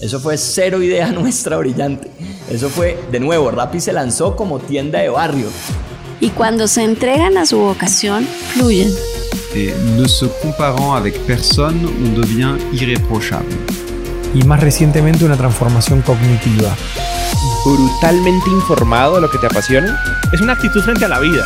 Eso fue cero idea nuestra brillante. Eso fue, de nuevo, Rappi se lanzó como tienda de barrio. Y cuando se entregan a su vocación, fluyen. Et ne se comparant avec personne, on devient irréprochable. Y más recientemente una transformación cognitiva. Brutalmente informado de lo que te apasiona. Es una actitud frente a la vida.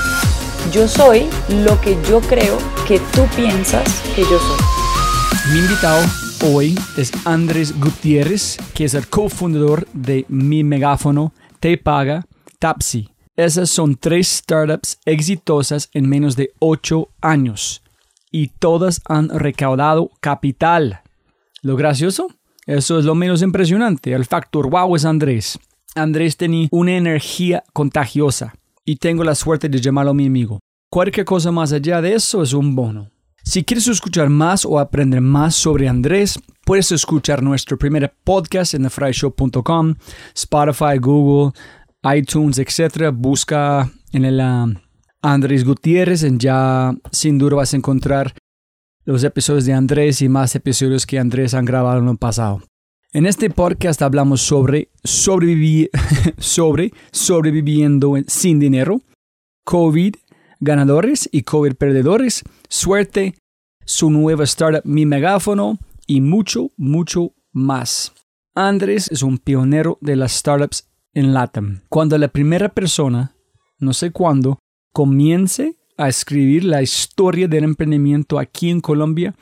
Yo soy lo que yo creo que tú piensas que yo soy. Mi invitado hoy es Andrés Gutiérrez, que es el cofundador de Mi Megáfono, Te Paga, Tapsi. Esas son tres startups exitosas en menos de ocho años y todas han recaudado capital. Lo gracioso, eso es lo menos impresionante. El factor wow es Andrés. Andrés tenía una energía contagiosa y tengo la suerte de llamarlo mi amigo. Cualquier cosa más allá de eso es un bono. Si quieres escuchar más o aprender más sobre Andrés, puedes escuchar nuestro primer podcast en thefryshow.com, Spotify, Google, iTunes, etc. Busca en um, Andrés Gutiérrez y ya sin duda vas a encontrar los episodios de Andrés y más episodios que Andrés han grabado en el pasado. En este podcast hablamos sobre sobre sobreviviendo sin dinero, COVID ganadores y COVID perdedores, suerte, su nueva startup Mi Megáfono y mucho, mucho más. Andrés es un pionero de las startups en LATAM. Cuando la primera persona, no sé cuándo, comience a escribir la historia del emprendimiento aquí en Colombia,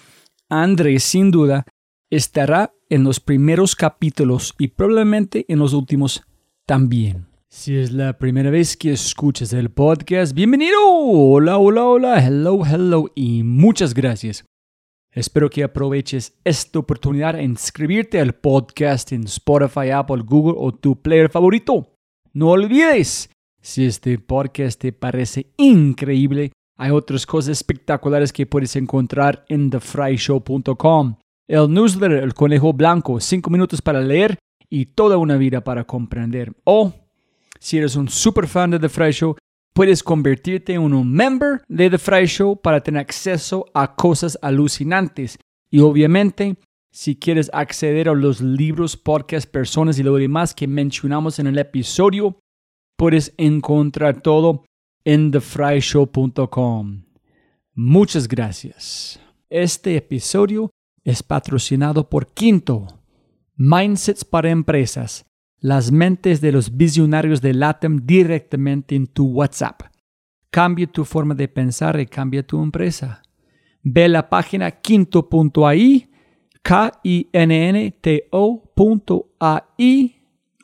Andrés sin duda estará en los primeros capítulos y probablemente en los últimos también. Si es la primera vez que escuchas el podcast, bienvenido. Hola, hola, hola, hello, hello y muchas gracias. Espero que aproveches esta oportunidad en inscribirte al podcast en Spotify, Apple, Google o tu player favorito. No olvides, si este podcast te parece increíble, hay otras cosas espectaculares que puedes encontrar en thefryshow.com. El newsletter El Conejo Blanco, 5 minutos para leer y toda una vida para comprender. O si eres un super fan de The Fry Show, puedes convertirte en un member de The Fry Show para tener acceso a cosas alucinantes. Y obviamente, si quieres acceder a los libros, podcasts, personas y lo demás que mencionamos en el episodio, puedes encontrar todo en thefryshow.com. Muchas gracias. Este episodio es patrocinado por Quinto, Mindsets para Empresas las mentes de los visionarios de LATAM directamente en tu WhatsApp. Cambia tu forma de pensar y cambia tu empresa. Ve la página quinto.ai, K-I-N-N-T-O.ai,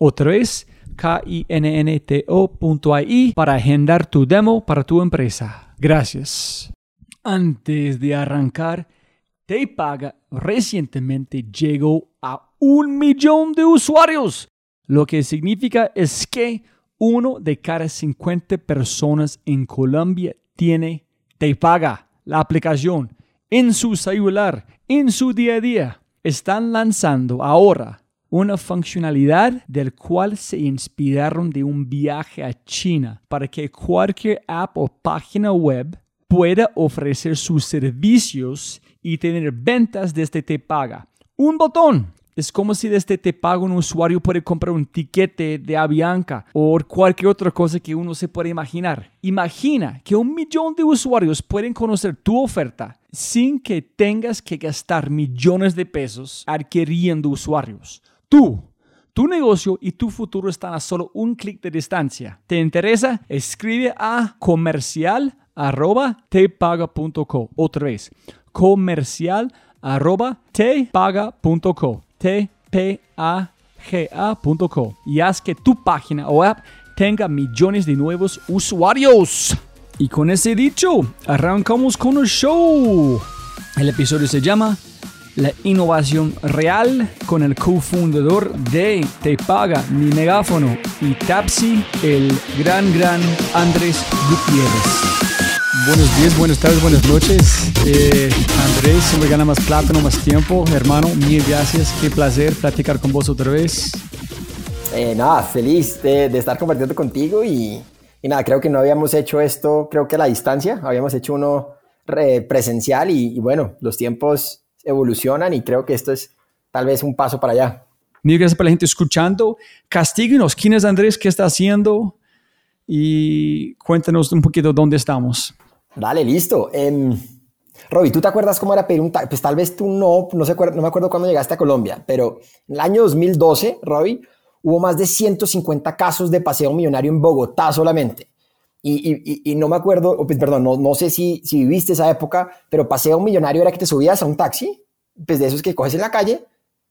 otra vez, K-I-N-N-T-O.ai, para agendar tu demo para tu empresa. Gracias. Antes de arrancar, Te Paga recientemente llegó a un millón de usuarios lo que significa es que uno de cada 50 personas en Colombia tiene Te Paga, la aplicación, en su celular, en su día a día. Están lanzando ahora una funcionalidad del cual se inspiraron de un viaje a China para que cualquier app o página web pueda ofrecer sus servicios y tener ventas desde Te Paga. Un botón es como si desde te pago un usuario puede comprar un tiquete de Avianca o cualquier otra cosa que uno se pueda imaginar. Imagina que un millón de usuarios pueden conocer tu oferta sin que tengas que gastar millones de pesos adquiriendo usuarios. Tú tu negocio y tu futuro están a solo un clic de distancia. ¿Te interesa? Escribe a comercial Otra vez, comercial tpaga.co y haz que tu página o app tenga millones de nuevos usuarios. Y con ese dicho, arrancamos con el show. El episodio se llama La innovación real con el cofundador de Te Paga, mi megáfono y Tapsi, el gran, gran Andrés Gutiérrez. Buenos días, buenas tardes, buenas noches. Eh, Andrés, siempre gana más plata, no más tiempo. Hermano, mil gracias. Qué placer platicar con vos otra vez. Eh, nada, feliz de, estar compartiendo contigo y, nada, creo que no habíamos hecho esto, creo que a la distancia, habíamos hecho uno presencial y, y bueno, los tiempos evolucionan y creo que esto es tal vez un paso para allá. Mil gracias para la gente escuchando. Castíguenos. ¿Quién es Andrés? ¿Qué está haciendo? Y cuéntanos un poquito dónde estamos. Dale, listo. Eh, Roby, ¿tú te acuerdas cómo era pedir un taxi? Pues tal vez tú no, no, sé, no me acuerdo cuándo llegaste a Colombia, pero en el año 2012, Roby, hubo más de 150 casos de paseo millonario en Bogotá solamente. Y no me acuerdo, pues, perdón, no, no sé si, si viviste esa época, pero paseo millonario era que te subías a un taxi, pues de esos que coges en la calle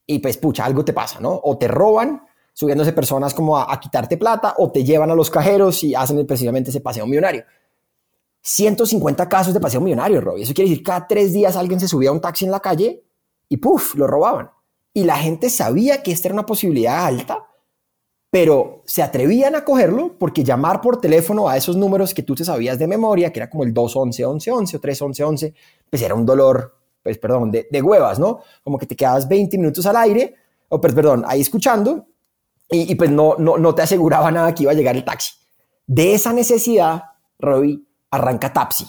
y pues pucha, algo te pasa, ¿no? O te roban subiéndose personas como a, a quitarte plata o te llevan a los cajeros y hacen precisamente ese paseo millonario. 150 casos de paseo millonario, Robbie. Eso quiere decir que cada tres días alguien se subía a un taxi en la calle y puff, lo robaban. Y la gente sabía que esta era una posibilidad alta, pero se atrevían a cogerlo porque llamar por teléfono a esos números que tú te sabías de memoria, que era como el 211 11 11 o 311 11, pues era un dolor, pues perdón, de, huevas, ¿no? Como que te quedabas 20 minutos al aire, o pues perdón, ahí escuchando, y, y pues no, no, no te aseguraba nada que iba a llegar el taxi. De esa necesidad, Robbie, arranca Tapsi.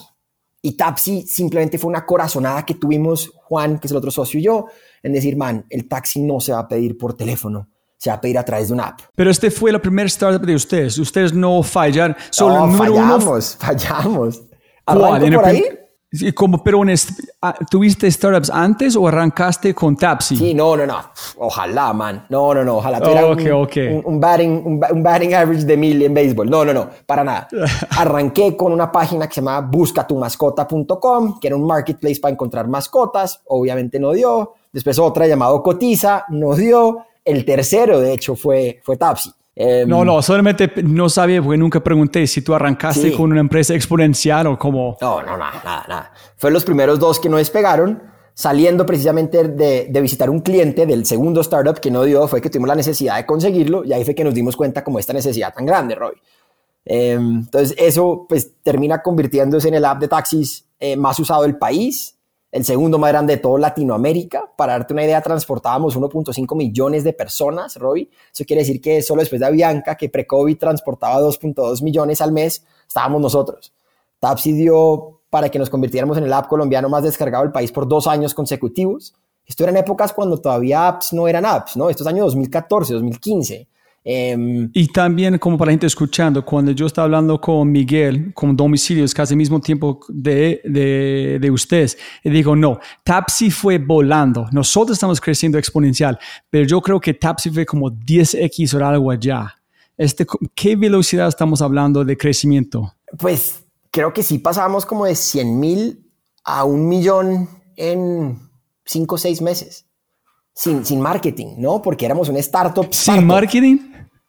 Y Tapsi simplemente fue una corazonada que tuvimos Juan, que es el otro socio y yo, en decir, man, el taxi no se va a pedir por teléfono, se va a pedir a través de una app. Pero este fue la primera startup de ustedes. Ustedes no fallaron. Solo no, fallamos, uno. fallamos. ¿Cuál? Arranco por ahí. Sí, como, pero en ah, ¿tuviste startups antes o arrancaste con Tapsi? Sí, no, no, no. Ojalá, man. No, no, no. Ojalá Oh, tuviera ok, un, ok. Un, un batting, un, ba- un batting average de mil en béisbol. No, no, no. Para nada. Arranqué con una página que se llama buscatumascota.com, que era un marketplace para encontrar mascotas. Obviamente no dio. Después otra llamado Cotiza, no dio. El tercero, de hecho, fue, fue Tapsi. Em, No, no, solamente no sabía porque nunca pregunté si tú arrancaste Sí. con una empresa exponencial o como... No, no, nada, nada, nada. Fueron los primeros dos que no despegaron. Saliendo precisamente de, de visitar un cliente del segundo startup que no dio, fue que tuvimos la necesidad de conseguirlo y ahí fue que nos dimos cuenta como esta necesidad tan grande, Roy. Eh, entonces, eso pues termina convirtiéndose en el app de taxis eh, más usado del país, el segundo más grande de toda Latinoamérica. Para darte una idea, transportábamos 1.5 millones de personas, Roy. Eso quiere decir que solo después de Avianca, que pre-COVID transportaba 2.2 millones al mes, estábamos nosotros. Tapsi dio para que nos convirtiéramos en el app colombiano más descargado del país por dos años consecutivos. Esto eran épocas cuando todavía apps no eran apps, ¿no? Estos años 2014, 2015. Em, Y también como para la gente escuchando, cuando yo estaba hablando con Miguel, con domicilios casi al mismo tiempo de, de, de ustedes, y digo, no, Tapsi fue volando. Nosotros estamos creciendo exponencial, pero yo creo que Tapsi fue como 10x o algo allá. Este, ¿Qué velocidad estamos hablando de crecimiento? pues creo que sí pasamos como de 100 mil a un millón en cinco o seis meses. Sin, sin marketing, ¿no? Porque éramos una startup. ¿Sin startup. marketing?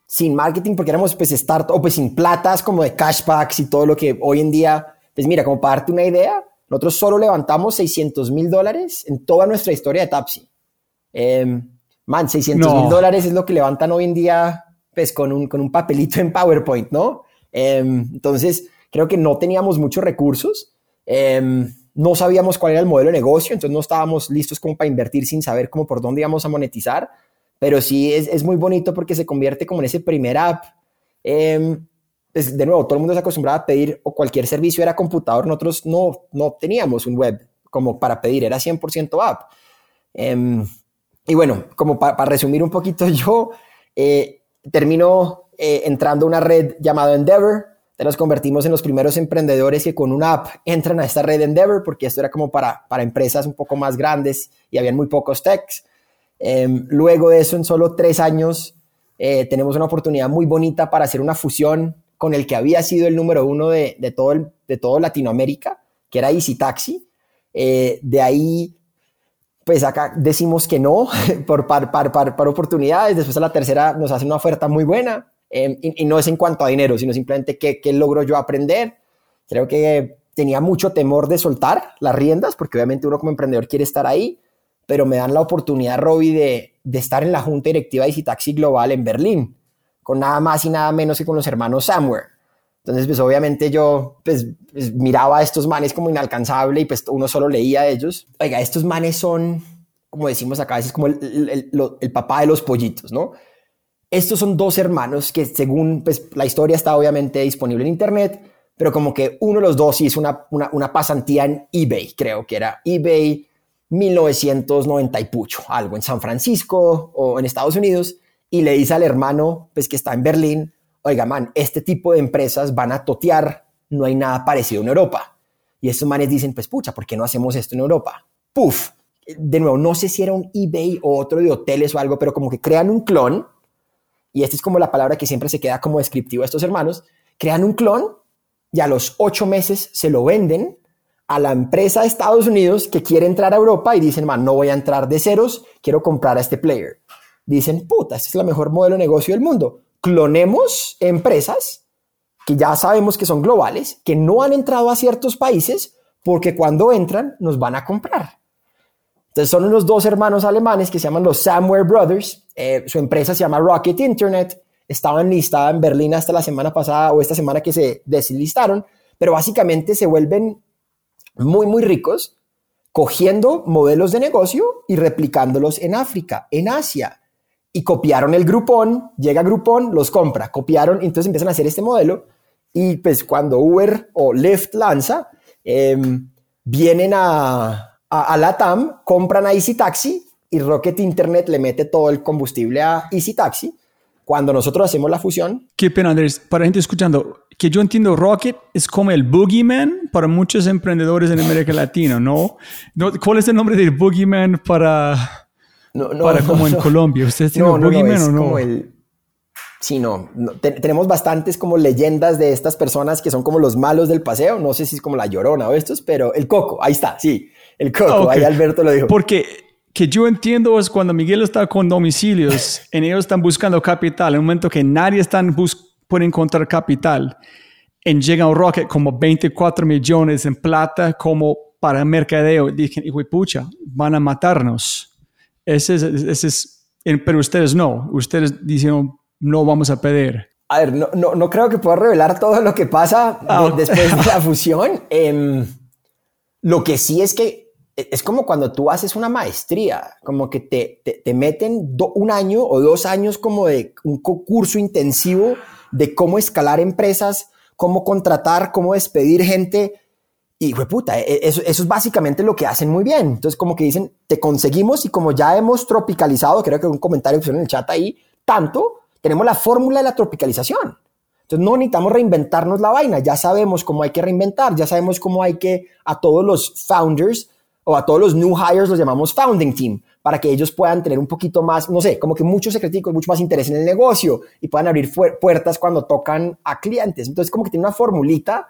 sin marketing porque éramos pues startup o pues sin platas como de cashbacks y todo lo que hoy en día, pues mira, como para darte una idea, nosotros solo levantamos 600 mil dólares en toda nuestra historia de Tapsi. Eh, man, 600 mil No. dólares es lo que levantan hoy en día pues con un, con un papelito en PowerPoint, ¿no? Eh, entonces, creo que no teníamos muchos recursos. Eh, no sabíamos cuál era el modelo de negocio, entonces no estábamos listos como para invertir sin saber cómo por dónde íbamos a monetizar pero sí es, es muy bonito porque se convierte como en ese primer app. Eh, pues, de nuevo, todo el mundo se acostumbraba a pedir o cualquier servicio era computador, nosotros no, no teníamos un web como para pedir, era 100% app. Eh, y bueno, como para resumir un poquito, yo eh, termino eh, entrando a una red llamada Endeavor, te nos convertimos en los primeros emprendedores que con una app entran a esta red Endeavor, porque esto era como para, para empresas un poco más grandes y habían muy pocos techs. Eh, luego de eso, en solo tres años, eh, tenemos una oportunidad muy bonita para hacer una fusión con el que había sido el número uno de, de todo, el, de todo Latinoamérica, que era Easy Taxi. Eh, de ahí, pues acá decimos que no por par, par, par, par oportunidades. Después a la tercera nos hace una oferta muy buena. Eh, y, y, no es en cuanto a dinero, sino simplemente qué, qué logro yo aprender. Creo que tenía mucho temor de soltar las riendas, porque obviamente uno como emprendedor quiere estar ahí pero me dan la oportunidad, Robbie, de, de, estar en la junta directiva de Taxi Global en Berlín, con nada más y nada menos que con los hermanos Samware. Entonces, pues obviamente yo pues, pues, miraba a estos manes como inalcanzable y pues uno solo leía de ellos. Oiga, estos manes son, como decimos acá, veces como el, el, el, el papá de los pollitos, ¿no? Estos son dos hermanos que según pues, la historia está obviamente disponible en internet, pero como que uno de los dos hizo una, una, una pasantía en eBay, creo que era eBay, 1990 y pucho, algo en San Francisco o en Estados Unidos, y le dice al hermano, pues que está en Berlín, oiga, man, este tipo de empresas van a totear, no hay nada parecido en Europa. Y estos manes dicen, pues pucha, ¿por qué no hacemos esto en Europa? Puf, de nuevo, no sé si era un eBay o otro de hoteles o algo, pero como que crean un clon, y esta es como la palabra que siempre se queda como descriptivo a estos hermanos, crean un clon y a los ocho meses se lo venden a la empresa de Estados Unidos que quiere entrar a Europa y dicen, man, no voy a entrar de ceros, quiero comprar a este player. Dicen, puta, este es el mejor modelo de negocio del mundo. Clonemos empresas que ya sabemos que son globales, que no han entrado a ciertos países, porque cuando entran nos van a comprar. Son unos dos hermanos alemanes que se llaman los Samware Brothers. Eh, su empresa se llama Rocket Internet. Estaban listadas en Berlín hasta la semana pasada o esta semana que se deslistaron, pero básicamente se vuelven muy, muy ricos cogiendo modelos de negocio y replicándolos en África, en Asia. Y copiaron el Groupon, llega Groupon, los compra, copiaron, entonces empiezan a hacer este modelo. Y pues cuando Uber o Lyft lanza, em, vienen a, a, la TAM, compran a Easy Taxi y Rocket Internet le mete todo el combustible a Easy Taxi. Cuando nosotros hacemos la fusión. Qué pena, Andrés. Para gente escuchando, que yo entiendo, Rocket es como el boogeyman para muchos emprendedores en América Latina, ¿no? ¿Cuál es el nombre del boogeyman para, no, no, para como en Colombia? ¿Ustedes tienen un boogeyman o no? Como el, Sí, no, tenemos bastantes como leyendas de estas personas que son como los malos del paseo. No sé si es como la llorona o estos, pero el coco, ahí está, sí. El coco, ahí Alberto lo dijo. Porque que yo entiendo es cuando Miguel está con domicilios, en ellos están buscando capital, en un momento que nadie está puede encontrar capital, en llega un Rocket como 24 millones en plata como para mercadeo, dije, y pucha, van a matarnos. Ese es, ese es, pero ustedes no, ustedes dijeron, no vamos a pedir. A ver, no, no, no creo que pueda revelar todo lo que pasa ah, después de la fusión. Em, lo que sí es que es como cuando tú haces una maestría, como que te, te, meten un año o dos años como de un curso intensivo de cómo escalar empresas, cómo contratar, cómo despedir gente. Y, fue e, eso, es básicamente lo que hacen muy bien. Entonces, como que dicen, te conseguimos y como ya hemos tropicalizado, creo que un comentario que en el chat ahí, tanto, tenemos la fórmula de la tropicalización. Entonces no necesitamos reinventarnos la vaina, ya sabemos cómo hay que reinventar, ya sabemos cómo hay que a todos los founders o a todos los new hires los llamamos founding team, para que ellos puedan tener un poquito más, no sé, como que muchos secreticos, mucho más interés en el negocio y puedan abrir puertas cuando tocan a clientes. Entonces, como que tiene una formulita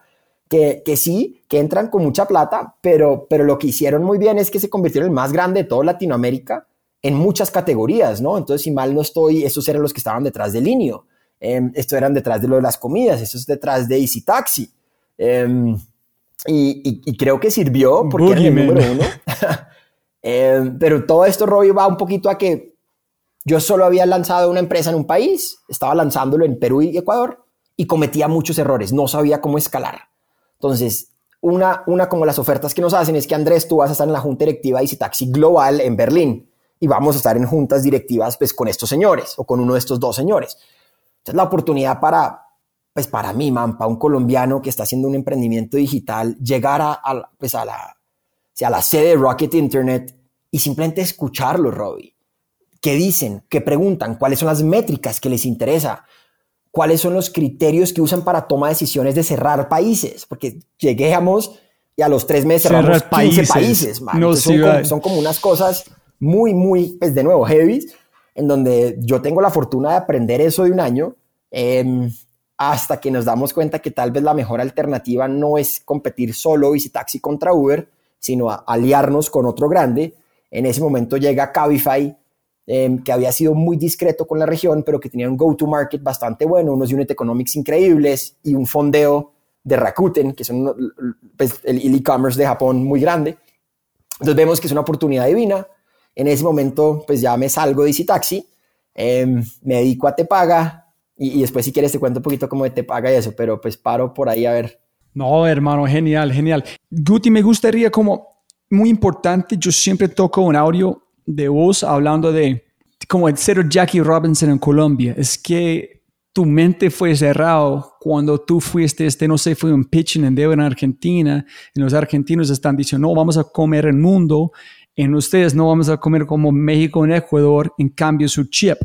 que, que, sí, que entran con mucha plata, pero, pero lo que hicieron muy bien es que se convirtieron en el más grande de toda Latinoamérica en muchas categorías, ¿no? Entonces, si mal no estoy, estos eran los que estaban detrás del Linio, eh, estos eran detrás de lo de las comidas, estos detrás de Easy Taxi. Em, y, creo que sirvió porque era el número uno. Eh, pero todo esto, Robbie, va un poquito a que yo solo había lanzado una empresa en un país, estaba lanzándolo en Perú y Ecuador y cometía muchos errores, no sabía cómo escalar. Entonces, una, una como las ofertas que nos hacen es que Andrés, tú vas a estar en la junta directiva de Taxi Global en Berlín y vamos a estar en juntas directivas pues con estos señores o con uno de estos dos señores. Entonces, la oportunidad para pues para mí, man, para un colombiano que está haciendo un emprendimiento digital, llegar a, pues a, la, a la sede de Rocket Internet y simplemente escucharlo, Robbie. ¿Qué dicen? ¿Qué preguntan? ¿Cuáles son las métricas que les interesa? ¿Cuáles son los criterios que usan para tomar decisiones de cerrar países? Porque lleguemos y a los tres meses cerramos 15 países. son, como, unas cosas muy, muy, pues de nuevo, heavy, en donde yo tengo la fortuna de aprender eso de un año. Eh, hasta que nos damos cuenta que tal vez la mejor alternativa no es competir solo Taxi contra Uber, sino aliarnos con otro grande. En ese momento llega Cabify, em, que había sido muy discreto con la región, pero que tenía un go-to-market bastante bueno, unos unit economics increíbles y un fondeo de Rakuten, que son pues, el e-commerce de Japón muy grande. Entonces vemos que es una oportunidad divina. En ese momento, pues ya me salgo de Easy Taxi, em, me dedico a Te Paga, y, después si quieres te cuento un poquito cómo te paga y eso, pero pues paro por ahí a ver. No, hermano, genial, genial. Guti, me gustaría como, muy importante, yo siempre toco un audio de voz hablando de como el ser Jackie Robinson en Colombia. Es que tu mente fue cerrado cuando tú fuiste, este, no sé, fue un pitching en en Argentina, y los argentinos están diciendo, no, vamos a comer el mundo, en ustedes no vamos a comer como México en Ecuador, en cambio su chip.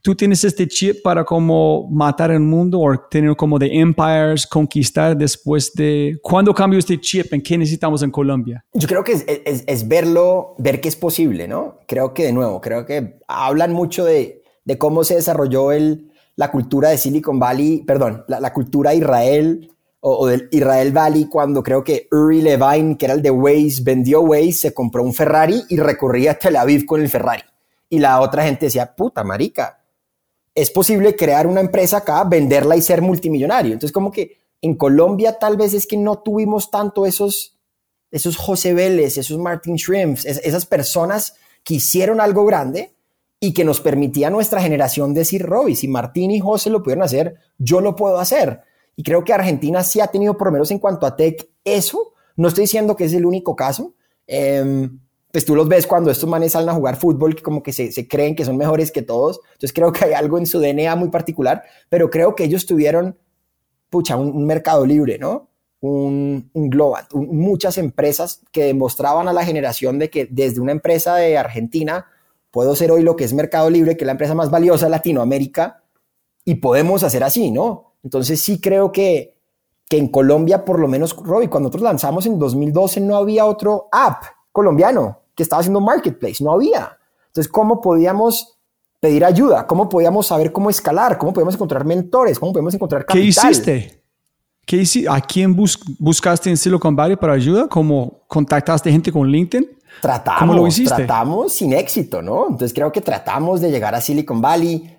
Tú tienes este chip para como matar el mundo o tener como de empires, conquistar después de... ¿Cuándo cambió este chip? ¿En qué necesitamos en Colombia? Yo creo que es, verlo, ver que es posible, ¿no? Creo que de nuevo, creo que hablan mucho de, cómo se desarrolló el, la cultura de Silicon Valley, perdón, la, la cultura de Israel o, o, del Israel Valley cuando creo que Uri Levine, que era el de Waze, vendió Waze, se compró un Ferrari y recorría Tel Aviv con el Ferrari. Y la otra gente decía, puta marica, es posible crear una empresa acá, venderla y ser multimillonario. Entonces, como que en Colombia tal vez es que no tuvimos tanto esos, esos José Vélez, esos Martin Shrimps, es, esas personas que hicieron algo grande y que nos permitía a nuestra generación decir, Robbie, si Martín y José lo pudieron hacer, yo lo puedo hacer. Y creo que Argentina sí ha tenido, por lo menos en cuanto a tech, eso. No estoy diciendo que es el único caso. Eh, pues tú los ves cuando estos manes salen a jugar fútbol, como que se, creen que son mejores que todos. Entonces creo que hay algo en su DNA muy particular, pero creo que ellos tuvieron, pucha, un, mercado libre, ¿no? Un, un global, muchas empresas que demostraban a la generación de que desde una empresa de Argentina puedo ser hoy lo que es Mercado Libre, que es la empresa más valiosa de Latinoamérica, y podemos hacer así, ¿no? Entonces sí creo que, que en Colombia, por lo menos, Robbie, cuando nosotros lanzamos en 2012 no había otro app colombiano que estaba haciendo marketplace, no había. Entonces, ¿cómo podíamos pedir ayuda? ¿Cómo podíamos saber cómo escalar? ¿Cómo podíamos encontrar mentores? ¿Cómo podíamos encontrar capital? ¿Qué hiciste? ¿Qué hiciste? ¿A quién bus buscaste en Silicon Valley para ayuda? ¿Cómo contactaste gente con LinkedIn? Tratamos, ¿Cómo lo hiciste? tratamos sin éxito, ¿no? Entonces creo que tratamos de llegar a Silicon Valley.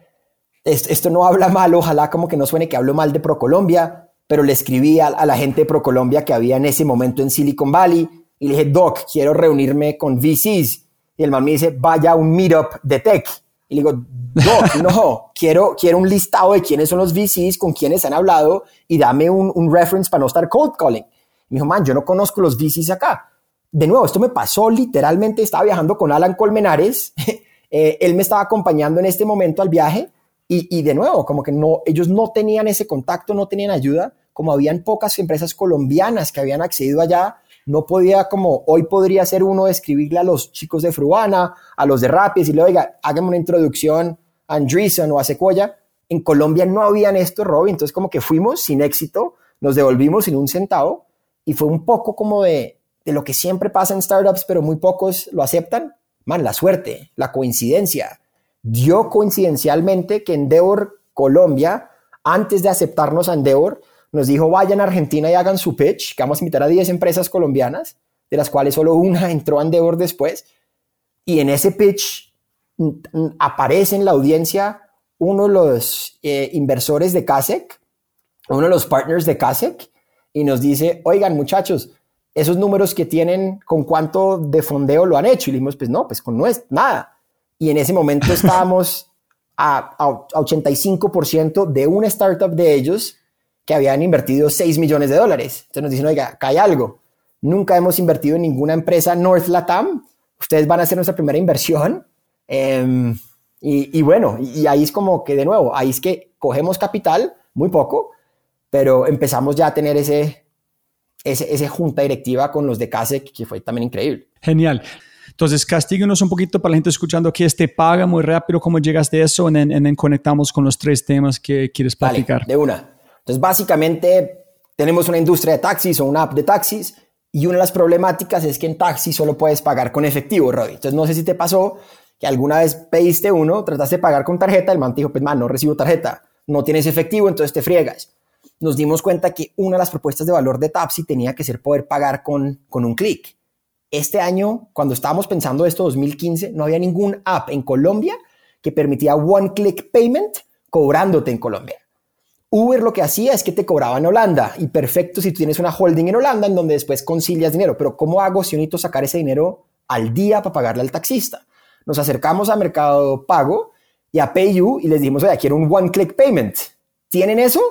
Esto no habla mal, ojalá como que no suene que hablo mal de ProColombia, pero le escribí a, a la gente de ProColombia que había en ese momento en Silicon Valley y le dije, Doc, quiero reunirme con VCs. Y el man me dice, vaya a un meetup de tech. Y le digo, Doc, no, quiero, quiero un listado de quiénes son los VCs, con quiénes han hablado y dame un, un reference para no estar cold calling. Me dijo, man, yo no conozco los VCs acá. De nuevo, esto me pasó literalmente, estaba viajando con Alan Colmenares, eh, él me estaba acompañando en este momento al viaje y, y de nuevo, como que no, ellos no tenían ese contacto, no tenían ayuda, como habían pocas empresas colombianas que habían accedido allá, no podía como hoy podría ser uno escribirle a los chicos de Fruana, a los de Rappi, y decirle, oiga, hágame una introducción a Andreessen o a Sequoia. En Colombia no habían esto, Robbie, entonces como que fuimos sin éxito, nos devolvimos sin un centavo y fue un poco como de, de lo que siempre pasa en startups, pero muy pocos lo aceptan. Man, la suerte, la coincidencia. Dio coincidencialmente que Endeavor Colombia, antes de aceptarnos a Endeavor, nos dijo vayan a Argentina y hagan su pitch, que vamos a invitar a 10 empresas colombianas, de las cuales solo una entró a Endeavor después. Y en ese pitch aparece en la audiencia uno de los eh, inversores de CASEC, uno de los partners de CASEC, y nos dice, oigan muchachos, esos números que tienen, ¿con cuánto de fondeo lo han hecho? Y le dijimos, pues no, pues con no es nada. Y en ese momento estábamos a, a, a 85% de una startup de ellos que habían invertido 6 millones de dólares. Entonces nos dicen, oiga, acá hay algo. Nunca hemos invertido en ninguna empresa North Latam. Ustedes van a hacer nuestra primera inversión. Eh, y, y, bueno, y, y ahí es como que de nuevo, ahí es que cogemos capital, muy poco, pero empezamos ya a tener ese, ese, ese junta directiva con los de CASEC, que fue también increíble. Genial. Entonces, castíguenos un poquito para la gente escuchando que este paga muy rápido, cómo llegas de eso, y en, conectamos con los tres temas que quieres platicar. Vale, de una. Entonces, básicamente, tenemos una industria de taxis o una app de taxis y una de las problemáticas es que en taxi solo puedes pagar con efectivo, Robbie. Entonces, no sé si te pasó que alguna vez pediste uno, trataste de pagar con tarjeta, el man te dijo, pues, man, no recibo tarjeta, no tienes efectivo, entonces te friegas. Nos dimos cuenta que una de las propuestas de valor de Tapsi tenía que ser poder pagar con, con un clic. Este año, cuando estábamos pensando esto, 2015, no había ningún app en Colombia que permitía one click payment cobrándote en Colombia. Uber lo que hacía es que te cobraba en Holanda y perfecto si tú tienes una holding en Holanda en donde después concilias dinero, pero ¿cómo hago si necesito sacar ese dinero al día para pagarle al taxista? Nos acercamos a Mercado Pago y a PayU y les dijimos, oye, quiero un one click payment. ¿Tienen eso?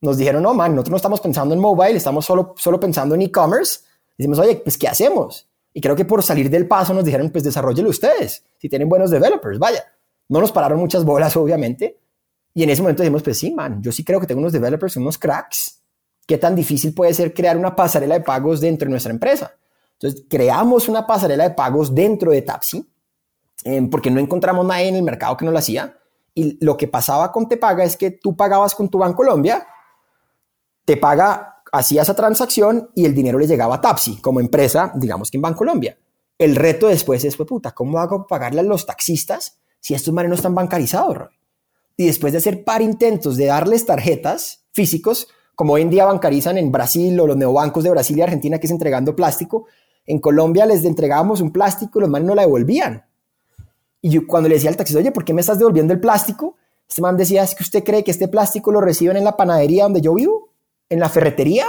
Nos dijeron, no, man, nosotros no estamos pensando en mobile, estamos solo, solo pensando en e-commerce. Decimos, oye, pues ¿qué hacemos? Y creo que por salir del paso nos dijeron, pues desarrollelo ustedes, si tienen buenos developers, vaya. No nos pararon muchas bolas, obviamente. Y en ese momento dijimos, pues sí, man, yo sí creo que tengo unos developers, unos cracks. ¿Qué tan difícil puede ser crear una pasarela de pagos dentro de nuestra empresa? Entonces creamos una pasarela de pagos dentro de Tapsi, eh, porque no encontramos nadie en el mercado que no lo hacía. Y lo que pasaba con Te Paga es que tú pagabas con tu Banco Colombia, te paga, hacía esa transacción y el dinero le llegaba a Tapsi como empresa, digamos que en Banco Colombia. El reto después es, pues puta, ¿cómo hago para pagarle a los taxistas si estos manes no están bancarizados, Roy? Y después de hacer par intentos de darles tarjetas físicos, como hoy en día bancarizan en Brasil o los neobancos de Brasil y Argentina que es entregando plástico, en Colombia les entregábamos un plástico y los manes no la devolvían. Y yo cuando le decía al taxista, oye, ¿por qué me estás devolviendo el plástico? Este man decía, es que usted cree que este plástico lo reciben en la panadería donde yo vivo, en la ferretería,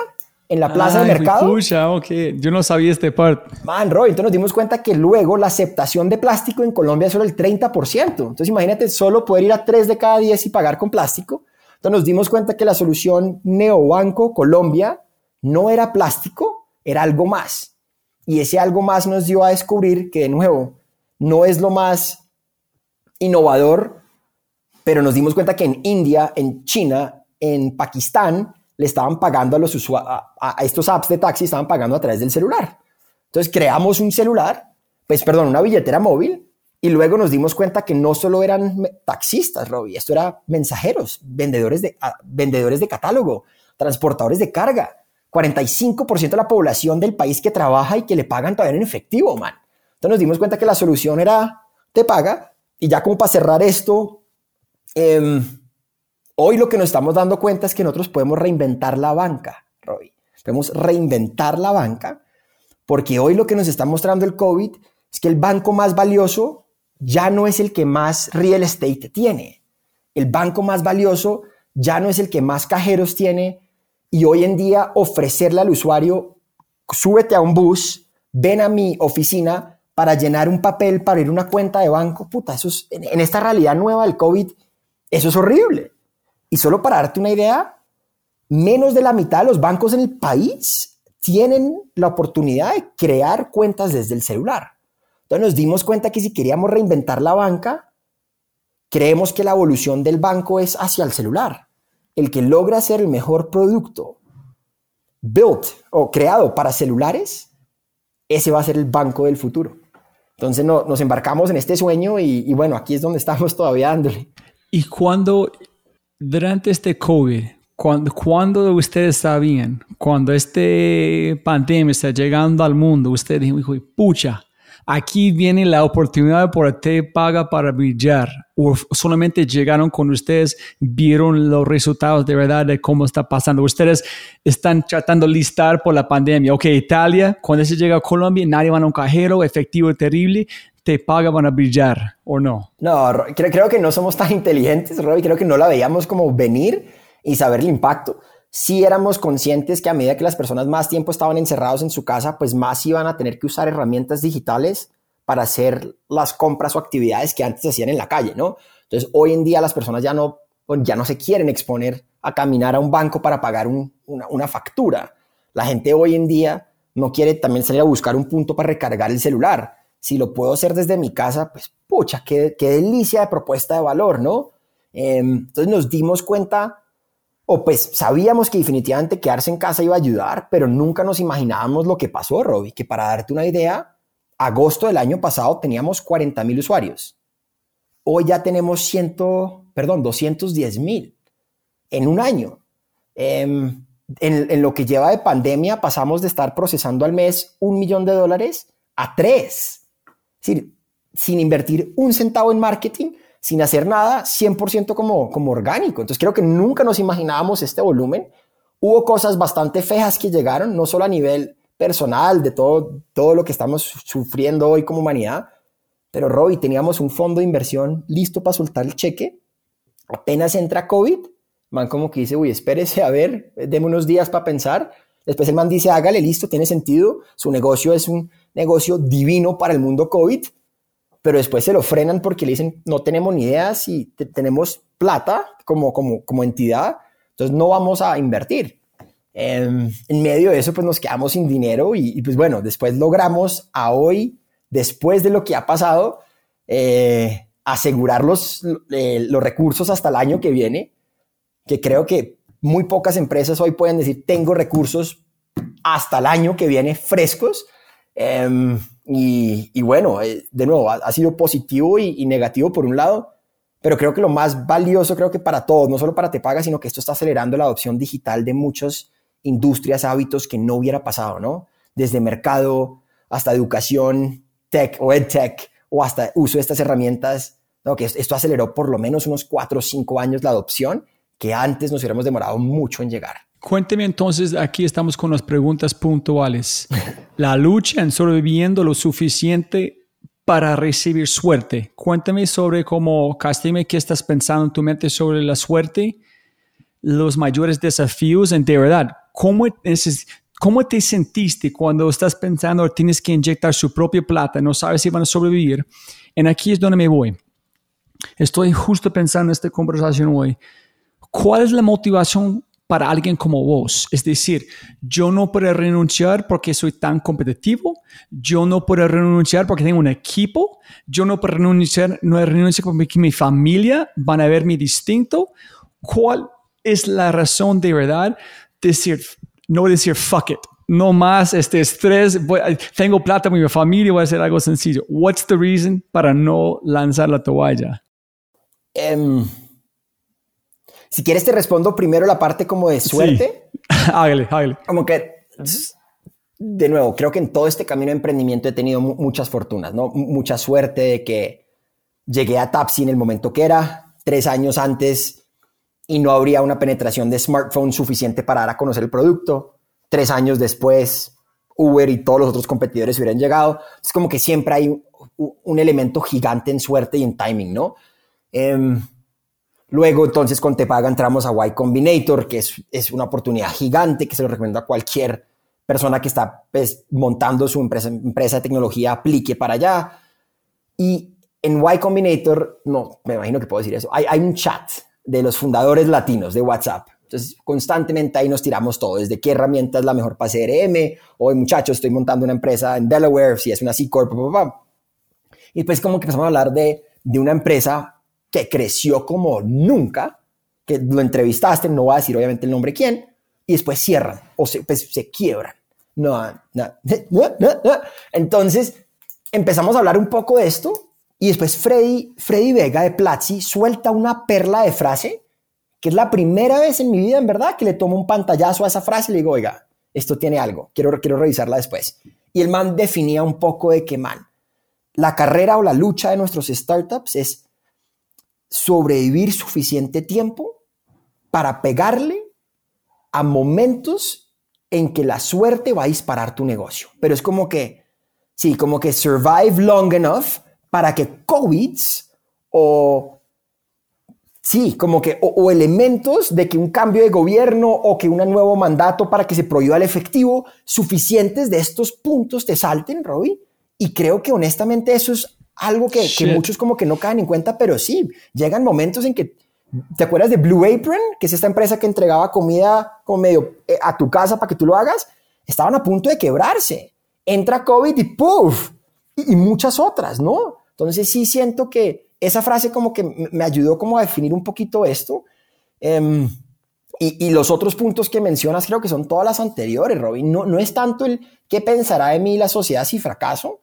en la plaza de mercado. Pucha, ok. Yo no sabía este part. Man, Roy, entonces nos dimos cuenta que luego la aceptación de plástico en Colombia es solo el 30%. Entonces imagínate solo poder ir a 3 de cada 10 y pagar con plástico. Entonces nos dimos cuenta que la solución Neobanco Colombia no era plástico, era algo más. Y ese algo más nos dio a descubrir que, de nuevo, no es lo más innovador, pero nos dimos cuenta que en India, en China, en Pakistán, le estaban pagando a, los a, a estos apps de taxi, estaban pagando a través del celular. Entonces creamos un celular, pues perdón, una billetera móvil, y luego nos dimos cuenta que no solo eran taxistas, Robbie, esto era mensajeros, vendedores de, vendedores de catálogo, transportadores de carga. 45% de la población del país que trabaja y que le pagan todavía en efectivo, man. Entonces nos dimos cuenta que la solución era te paga. Y ya como para cerrar esto, eh, hoy lo que nos estamos dando cuenta es que nosotros podemos reinventar la banca, Roy. Podemos reinventar la banca porque hoy lo que nos está mostrando el COVID es que el banco más valioso ya no es el que más real estate tiene. El banco más valioso ya no es el que más cajeros tiene. Y hoy en día ofrecerle al usuario, súbete a un bus, ven a mi oficina, para llenar un papel, para ir a una cuenta de banco, puta, eso es, en, esta realidad nueva del COVID, eso es horrible. Y solo para darte una idea, menos de la mitad de los bancos en el país tienen la oportunidad de crear cuentas desde el celular. Entonces nos dimos cuenta que si queríamos reinventar la banca, creemos que la evolución del banco es hacia el celular. El que logra hacer el mejor producto built o creado para celulares, ese va a ser el banco del futuro. Entonces no, nos embarcamos en este sueño y, y, bueno, aquí es donde estamos todavía dándole. Y cuando, durante este COVID, cuando, cuando ustedes sabían, cuando este pandemia está llegando al mundo, ustedes dijeron, pucha, aquí viene la oportunidad por te paga para brillar. O solamente llegaron con ustedes, vieron los resultados de verdad de cómo está pasando. Ustedes están tratando de listar por la pandemia. Ok, Italia, cuando se llega a Colombia, nadie va a un cajero, efectivo terrible, te paga para brillar, ¿o no? No, creo, creo que no somos tan inteligentes, Robbie. Creo que no la veíamos como venir y saber el impacto sí éramos conscientes que a medida que las personas más tiempo estaban encerrados en su casa, pues más iban a tener que usar herramientas digitales para hacer las compras o actividades que antes hacían en la calle, ¿no? Entonces, hoy en día las personas ya no, ya no se quieren exponer a caminar a un banco para pagar una, factura. La gente hoy en día no quiere también salir a buscar un punto para recargar el celular. Si lo puedo hacer desde mi casa, pues, pucha, qué, qué delicia de propuesta de valor, ¿no? Eh, entonces nos dimos cuenta o pues sabíamos que definitivamente quedarse en casa iba a ayudar, pero nunca nos imaginábamos lo que pasó, Robbie, que para darte una idea, agosto del año pasado teníamos 40 mil usuarios. Hoy ya tenemos 100, perdón, 210 mil en un año. Em, en, lo que lleva de pandemia pasamos de estar procesando al mes un millón de dólares a tres. Es decir, sin invertir un centavo en marketing, sin hacer nada, 100% como, como orgánico. Entonces creo que nunca nos imaginábamos este volumen. Hubo cosas bastante feas que llegaron, no solo a nivel personal, de todo, todo lo que estamos sufriendo hoy como humanidad, pero Robbie, teníamos un fondo de inversión listo para soltar el cheque. Apenas entra COVID, man como que dice, uy, espérese, a ver, deme unos días para pensar. Después el man dice, hágale, listo, tiene sentido. Su negocio es un negocio divino para el mundo COVID pero después se lo frenan porque le dicen, no tenemos ni idea si tenemos plata como, como, como entidad, entonces no vamos a invertir. en medio de eso, pues nos quedamos sin dinero y, pues bueno, después logramos a hoy, después de lo que ha pasado, eh, asegurar los, eh, los recursos hasta el año que viene, que creo que muy pocas empresas hoy pueden decir, tengo recursos hasta el año que viene frescos Em, y, bueno, eh, de nuevo, ha, sido positivo y, y, negativo por un lado, pero creo que lo más valioso, creo que para todos, no solo para Te Paga, sino que esto está acelerando la adopción digital de muchas industrias, hábitos que no hubiera pasado, ¿no? Desde mercado hasta educación, tech o edtech, o hasta uso de estas herramientas, ¿no? que esto aceleró por lo menos unos cuatro o cinco años la adopción, que antes nos hubiéramos demorado mucho en llegar. Cuénteme entonces, aquí estamos con las preguntas puntuales. La lucha en sobreviviendo lo suficiente para recibir suerte. Cuéntame sobre cómo, Castime, qué estás pensando en tu mente sobre la suerte, los mayores desafíos en de verdad. ¿Cómo, es, ¿Cómo te sentiste cuando estás pensando tienes que inyectar su propia plata, no sabes si van a sobrevivir? En aquí es donde me voy. Estoy justo pensando en esta conversación hoy. ¿Cuál es la motivación para alguien como vos. Es decir, yo no puedo renunciar porque soy tan competitivo, yo no puedo renunciar porque tengo un equipo, yo no puedo renunciar, no renunciar porque mi familia van a verme distinto. ¿Cuál es la razón de verdad? Decir, no decir fuck it, no más este estrés, voy, tengo plata con mi familia, voy a hacer algo sencillo. What's the reason para no lanzar la toalla? Um si quieres te respondo primero la parte como de suerte. Sí. hágale, hágale. Como que, de nuevo, creo que en todo este camino de emprendimiento he tenido muchas fortunas, ¿no? Mucha suerte de que llegué a Tapsi en el momento que era, tres años antes, y no habría una penetración de smartphone suficiente para dar a conocer el producto. Tres años después, Uber y todos los otros competidores hubieran llegado. Es como que siempre hay un, un elemento gigante en suerte y en timing, ¿no? Eh, Luego, entonces, con Tepaga entramos a Y Combinator, que es, es, una oportunidad gigante que se lo recomiendo a cualquier persona que está pues, montando su empresa, empresa de tecnología, aplique para allá. Y en Y Combinator, no, me imagino que puedo decir eso, hay, hay un chat de los fundadores latinos de WhatsApp. Entonces, constantemente ahí nos tiramos todo, desde qué herramienta es la mejor para CRM, o muchachos, estoy montando una empresa en Delaware, si es una C Corp, y pues como que empezamos a hablar de, de una empresa que creció como nunca, que lo entrevistaste, no voy a decir obviamente el nombre quién, y después cierran o se, pues, se quiebran. No, no, no, no, Entonces empezamos a hablar un poco de esto y después Freddy, Freddy Vega de Platzi suelta una perla de frase que es la primera vez en mi vida, en verdad, que le tomo un pantallazo a esa frase y le digo, oiga, esto tiene algo, quiero, quiero revisarla después. Y el man definía un poco de que, man, la carrera o la lucha de nuestros startups es sobrevivir suficiente tiempo para pegarle a momentos en que la suerte va a disparar tu negocio. Pero es como que, sí, como que survive long enough para que COVID o, sí, como que, o, elementos de que un cambio de gobierno o que un nuevo mandato para que se prohíba el efectivo, suficientes de estos puntos te salten, Robbie. Y creo que honestamente eso es algo que, que, muchos como que no caen en cuenta, pero sí, llegan momentos en que, ¿te acuerdas de Blue Apron? Que es esta empresa que entregaba comida como medio eh, a tu casa para que tú lo hagas. Estaban a punto de quebrarse. Entra COVID y ¡puf! Y, y muchas otras, ¿no? Entonces sí siento que esa frase como que me ayudó como a definir un poquito esto. Um, y, y, los otros puntos que mencionas creo que son todas las anteriores, Robin. No, no es tanto el qué pensará de mí la sociedad si fracaso,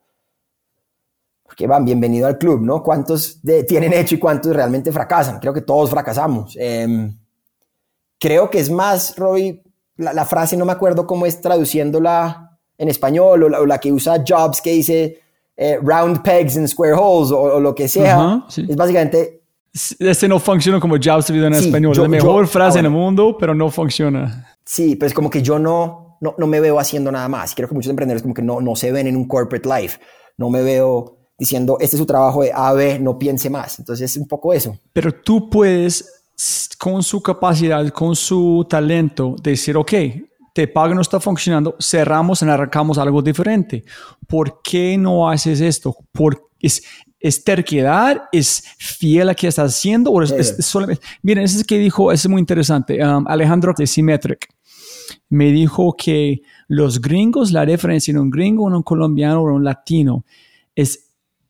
que van, bienvenido al club, ¿no? ¿Cuántos de, tienen hecho y cuántos realmente fracasan? Creo que todos fracasamos. Eh, creo que es más, Roy, la, la, frase, no me acuerdo cómo es traduciéndola en español, o la, o la que usa Jobs, que dice eh, round pegs in square holes, o, o lo que sea. Uh -huh, sí. Es básicamente... Este no funciona como Jobs en sí, español. Yo, la mejor yo, frase ahora, en el mundo, pero no funciona. Sí, pues como que yo no, no, no me veo haciendo nada más. Creo que muchos emprendedores como que no, no se ven en un corporate life. No me veo diciendo, este es su trabajo de A a B, no piense más. Entonces es un poco eso. Pero tú puedes, con su capacidad, con su talento, decir, ok, te pago no está funcionando, cerramos y arrancamos algo diferente. ¿Por qué no haces esto? ¿Por, es, ¿Es terquedad? ¿Es fiel a que estás haciendo? ¿O es, es, es solamente... Miren, eso es que dijo, es muy interesante. Um, Alejandro de Symmetric me dijo que los gringos, la referencia en un gringo, en un colombiano o un latino, es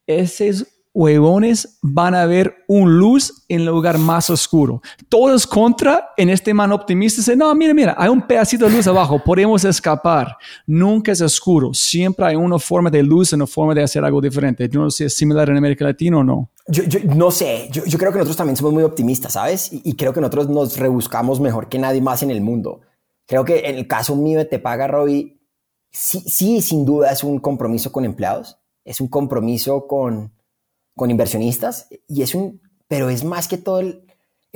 ese es huevones van a ver un luz en el lugar más oscuro. Todos contra en este man optimista dicen, no, mira, mira, hay un pedacito de luz abajo, podemos escapar. Nunca es oscuro, siempre hay una forma de luz, una forma de hacer algo diferente. Yo no sé si es similar en América Latina o no. Yo, no sé, yo, creo que nosotros también somos muy optimistas, ¿sabes? Y, creo que nosotros nos rebuscamos mejor que nadie más en el mundo. Creo que en el caso mío Te Paga, Robbie, sí, sí, sin duda es un compromiso con empleados, es un compromiso con con inversionistas y es un, pero es más que todo el,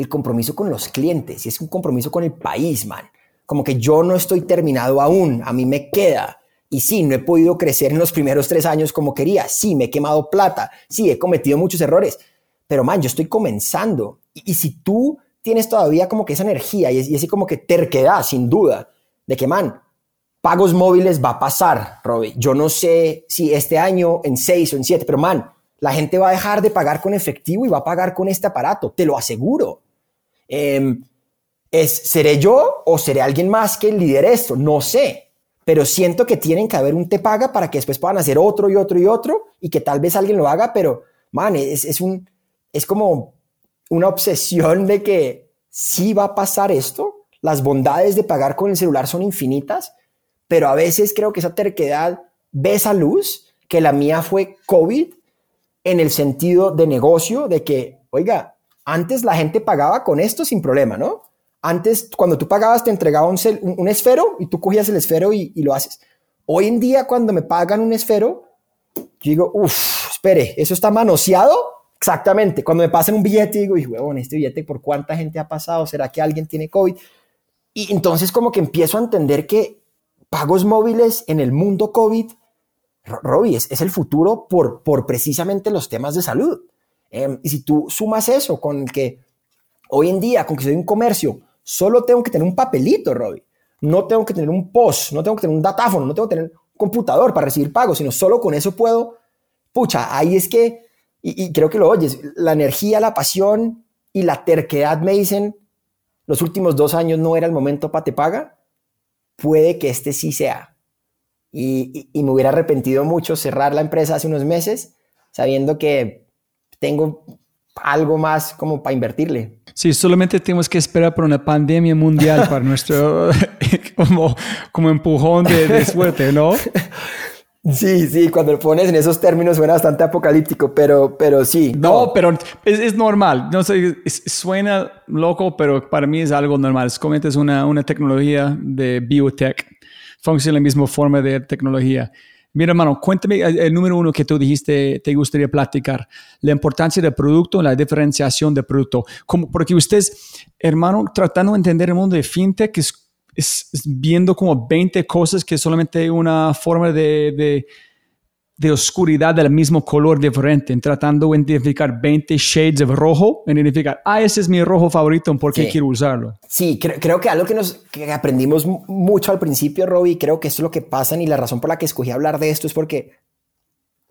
compromiso con los clientes y es un compromiso con el país, man. Como que yo no estoy terminado aún, a mí me queda. Y sí, no he podido crecer en los primeros tres años como quería. Sí, me he quemado plata. Sí, he cometido muchos errores. Pero, man, yo estoy comenzando. Y, si tú tienes todavía como que esa energía y, y así como que terquedad, sin duda, de que, man, pagos móviles va a pasar, Robbie. Yo no sé si este año, en seis o en siete, pero, man, la gente va a dejar de pagar con efectivo y va a pagar con este aparato, te lo aseguro. Eh, es, ¿Seré yo o seré alguien más que lidere esto? No sé, pero siento que tienen que haber un te paga para que después puedan hacer otro y otro y otro y que tal vez alguien lo haga, pero, man, es, es, un, es como una obsesión de que sí va a pasar esto. Las bondades de pagar con el celular son infinitas, pero a veces creo que esa terquedad ve esa luz, que la mía fue COVID en el sentido de negocio, de que, oiga, antes la gente pagaba con esto sin problema, ¿no? Antes, cuando tú pagabas, te entregaba un, esfero y tú cogías el esfero y, y, lo haces. Hoy en día, cuando me pagan un esfero, yo digo, uff, espere, ¿eso está manoseado? Exactamente. Cuando me pasan un billete, digo, y huevón, este billete, ¿por cuánta gente ha pasado? ¿Será que alguien tiene COVID? Y entonces como que empiezo a entender que pagos móviles en el mundo COVID Robbie, es, el futuro por, por precisamente los temas de salud. Eh, y si tú sumas eso con que hoy en día, con que soy un comercio, solo tengo que tener un papelito, Robbie. No tengo que tener un post, no tengo que tener un datáfono, no tengo que tener un computador para recibir pagos, sino solo con eso puedo. Pucha, ahí es que, y, y creo que lo oyes, la energía, la pasión y la terquedad me dicen, los últimos dos años no era el momento para te paga, puede que este sí sea y, y, y, me hubiera arrepentido mucho cerrar la empresa hace unos meses, sabiendo que tengo algo más como para invertirle. Sí, solamente tenemos que esperar por una pandemia mundial para nuestro como, como empujón de, de suerte, ¿no? Sí, sí, cuando lo pones en esos términos suena bastante apocalíptico, pero, pero sí. No, no pero es, es, normal. No sé, es, suena loco, pero para mí es algo normal. Es como es una, una tecnología de biotech funciona la misma forma de tecnología. Mira, hermano, cuéntame el número uno que tú dijiste te gustaría platicar, la importancia del producto, la diferenciación del producto. Como, porque ustedes, hermano, tratando de entender el mundo de fintech, es, es, es viendo como 20 cosas que solamente una forma de, de de oscuridad del mismo color diferente, tratando de identificar 20 shades de rojo, en identificar, ah, ese es mi rojo favorito, ¿por qué sí. quiero usarlo? Sí, creo, creo, que algo que, nos, que aprendimos mucho al principio, Robbie, creo que esto es lo que pasa y la razón por la que escogí hablar de esto es porque,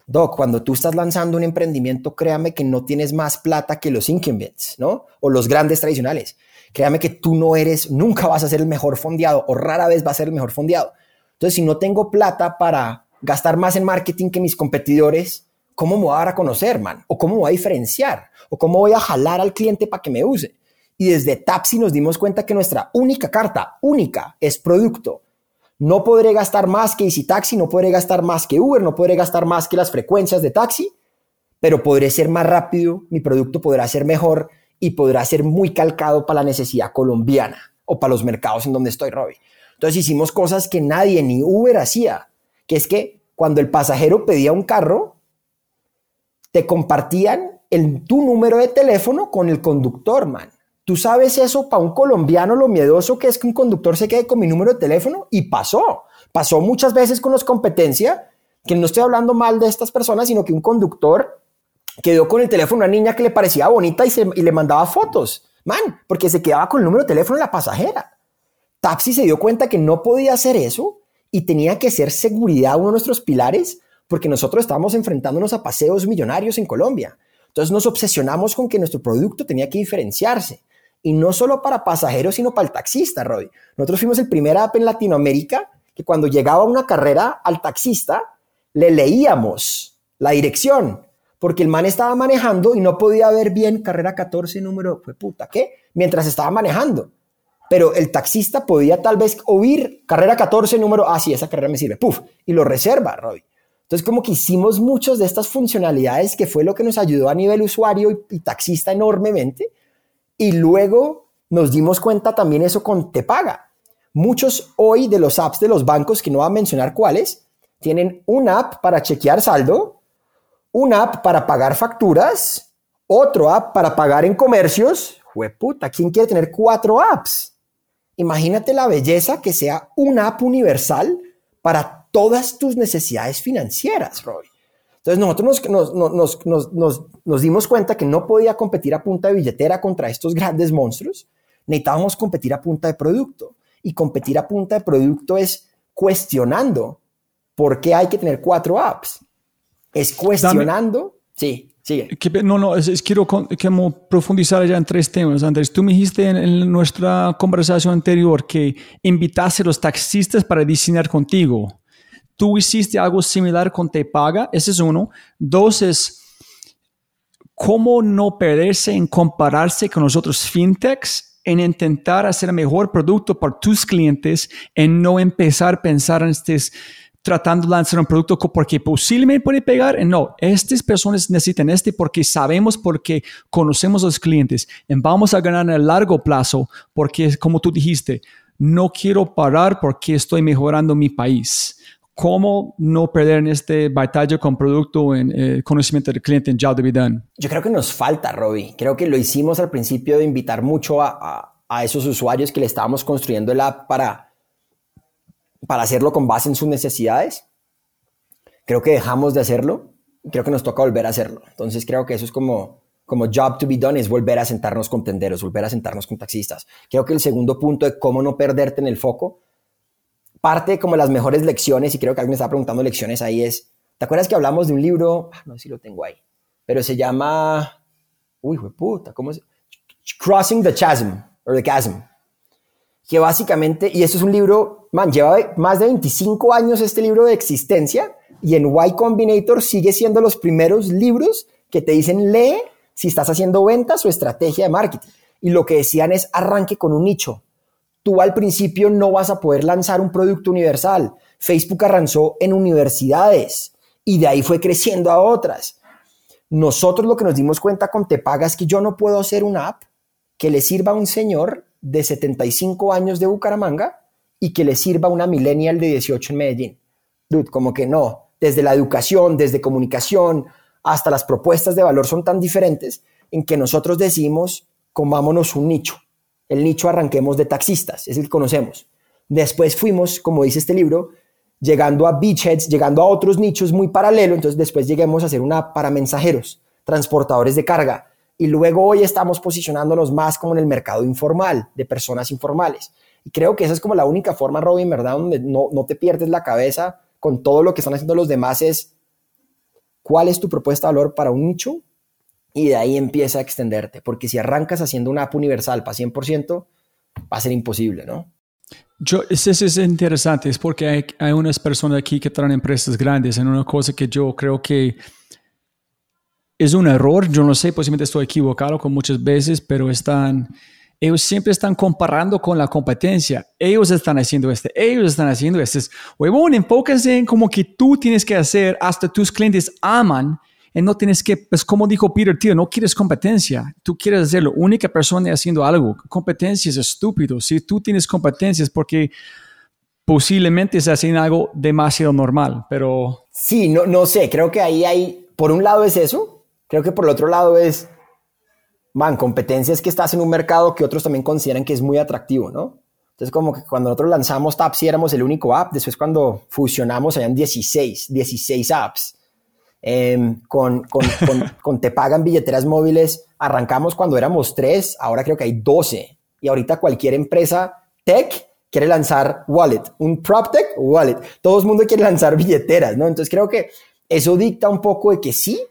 Doc, cuando tú estás lanzando un emprendimiento, créame que no tienes más plata que los incumbents, ¿no? O los grandes tradicionales. Créame que tú no eres, nunca vas a ser el mejor fondeado o rara vez va a ser el mejor fondeado. Entonces, si no tengo plata para gastar más en marketing que mis competidores, ¿cómo me voy a dar a conocer, man? ¿O cómo voy a diferenciar? ¿O cómo voy a jalar al cliente para que me use? Y desde Tapsi nos dimos cuenta que nuestra única carta, única, es producto. No podré gastar más que Easy Taxi, no podré gastar más que Uber, no podré gastar más que las frecuencias de taxi, pero podré ser más rápido, mi producto podrá ser mejor y podrá ser muy calcado para la necesidad colombiana o para los mercados en donde estoy, Robbie. Entonces hicimos cosas que nadie, ni Uber hacía que es que cuando el pasajero pedía un carro, te compartían el, tu número de teléfono con el conductor, man. ¿Tú sabes eso para un colombiano lo miedoso que es que un conductor se quede con mi número de teléfono? Y pasó. Pasó muchas veces con los competencia, que no estoy hablando mal de estas personas, sino que un conductor quedó con el teléfono una niña que le parecía bonita y, se, y le mandaba fotos. Man, porque se quedaba con el número de teléfono de la pasajera. Taxi se dio cuenta que no podía hacer eso y tenía que ser seguridad uno de nuestros pilares porque nosotros estábamos enfrentándonos a paseos millonarios en Colombia. Entonces nos obsesionamos con que nuestro producto tenía que diferenciarse. Y no solo para pasajeros, sino para el taxista, Roy. Nosotros fuimos el primer app en Latinoamérica que cuando llegaba una carrera al taxista, le leíamos la dirección porque el man estaba manejando y no podía ver bien carrera 14, número, fue puta, ¿qué? Mientras estaba manejando. Pero el taxista podía tal vez oír carrera 14, número, ah, sí, esa carrera me sirve, puf, y lo reserva, Robbie. Entonces, como que hicimos muchas de estas funcionalidades que fue lo que nos ayudó a nivel usuario y, taxista enormemente. Y luego nos dimos cuenta también eso con Te Paga. Muchos hoy de los apps de los bancos, que no voy a mencionar cuáles, tienen una app para chequear saldo, una app para pagar facturas, otro app para pagar en comercios. Jueputa, ¿quién quiere tener cuatro apps? Imagínate la belleza que sea una app universal para todas tus necesidades financieras, Roy. Entonces nosotros nos, dimos cuenta que no podía competir a punta de billetera contra estos grandes monstruos. Necesitábamos competir a punta de producto. Y competir a punta de producto es cuestionando por qué hay que tener cuatro apps es cuestionando. Sí, sigue. no, no, es, quiero profundizar ya en tres temas. Andrés, tú me dijiste en, nuestra conversación anterior que invitaste a los taxistas para diseñar contigo. Tú hiciste algo similar con Te Paga, ese es uno. Dos es cómo no perderse en compararse con los otros fintechs en intentar hacer el mejor producto para tus clientes, en no empezar a pensar en estos tratando de lanzar un producto porque posiblemente puede pegar. No, estas personas necesitan este porque sabemos, porque conocemos a los clientes vamos a ganar en el largo plazo porque, como tú dijiste, no quiero parar porque estoy mejorando mi país. ¿Cómo no perder en este batalla con producto en eh, conocimiento del cliente en Job to be done? Yo creo que nos falta, Robbie. Creo que lo hicimos al principio de invitar mucho a, a, a esos usuarios que le estábamos construyendo el app para para hacerlo con base en sus necesidades. Creo que dejamos de hacerlo creo que nos toca volver a hacerlo. Entonces creo que eso es como, como job to be done, es volver a sentarnos con tenderos, volver a sentarnos con taxistas. Creo que el segundo punto de cómo no perderte en el foco, parte como las mejores lecciones, y creo que alguien me está preguntando lecciones ahí, es, ¿te acuerdas que hablamos de un libro? Ah, no sé si lo tengo ahí, pero se llama, uy, puta, ¿cómo es? Crossing the Chasm, o The Chasm, que básicamente, y esto es un libro, man, lleva más de 25 años este libro de existencia y en Y Combinator sigue siendo los primeros libros que te dicen lee si estás haciendo ventas o estrategia de marketing. Y lo que decían es arranque con un nicho. Tú al principio no vas a poder lanzar un producto universal. Facebook arrancó en universidades y de ahí fue creciendo a otras. Nosotros lo que nos dimos cuenta con Te Paga es que yo no puedo hacer una app que le sirva a un señor de 75 años de Bucaramanga y que le sirva una millennial de 18 en Medellín. Dude, como que no. Desde la educación, desde comunicación, hasta las propuestas de valor son tan diferentes en que nosotros decimos, comámonos un nicho. El nicho arranquemos de taxistas, es el que conocemos. Después fuimos, como dice este libro, llegando a beachheads, llegando a otros nichos muy paralelos, entonces después lleguemos a hacer una para mensajeros, transportadores de carga, y luego hoy estamos posicionándonos más como en el mercado informal, de personas informales. Y creo que esa es como la única forma, Robin, ¿verdad? Donde no, no te pierdes la cabeza con todo lo que están haciendo los demás es cuál es tu propuesta de valor para un nicho y de ahí empieza a extenderte. Porque si arrancas haciendo una app universal para 100%, va a ser imposible, ¿no? Yo, eso es interesante, es porque hay, hay unas personas aquí que traen empresas grandes en una cosa que yo creo que es un error, yo no sé, posiblemente estoy equivocado con muchas veces, pero están, ellos siempre están comparando con la competencia. Ellos están haciendo este, ellos están haciendo este. Huevón, enfóquense en como que tú tienes que hacer, hasta tus clientes aman, y no tienes que, pues como dijo Peter, tío, no quieres competencia, tú quieres hacer la única persona haciendo algo. Competencia es estúpido. Si tú tienes competencias porque posiblemente se hacen algo demasiado normal, pero... Sí, no, no sé, creo que ahí hay, por un lado es eso, Creo que por el otro lado es, man, competencias que estás en un mercado que otros también consideran que es muy atractivo, ¿no? Entonces, como que cuando nosotros lanzamos Tapsi éramos el único app, después cuando fusionamos habían 16, 16 apps. Em, con, con, con, Te Pagan billeteras móviles, arrancamos cuando éramos 3, ahora creo que hay 12. Y ahorita cualquier empresa tech quiere lanzar wallet, un prop tech wallet. Todo el mundo quiere lanzar billeteras, ¿no? Entonces creo que eso dicta un poco de que sí,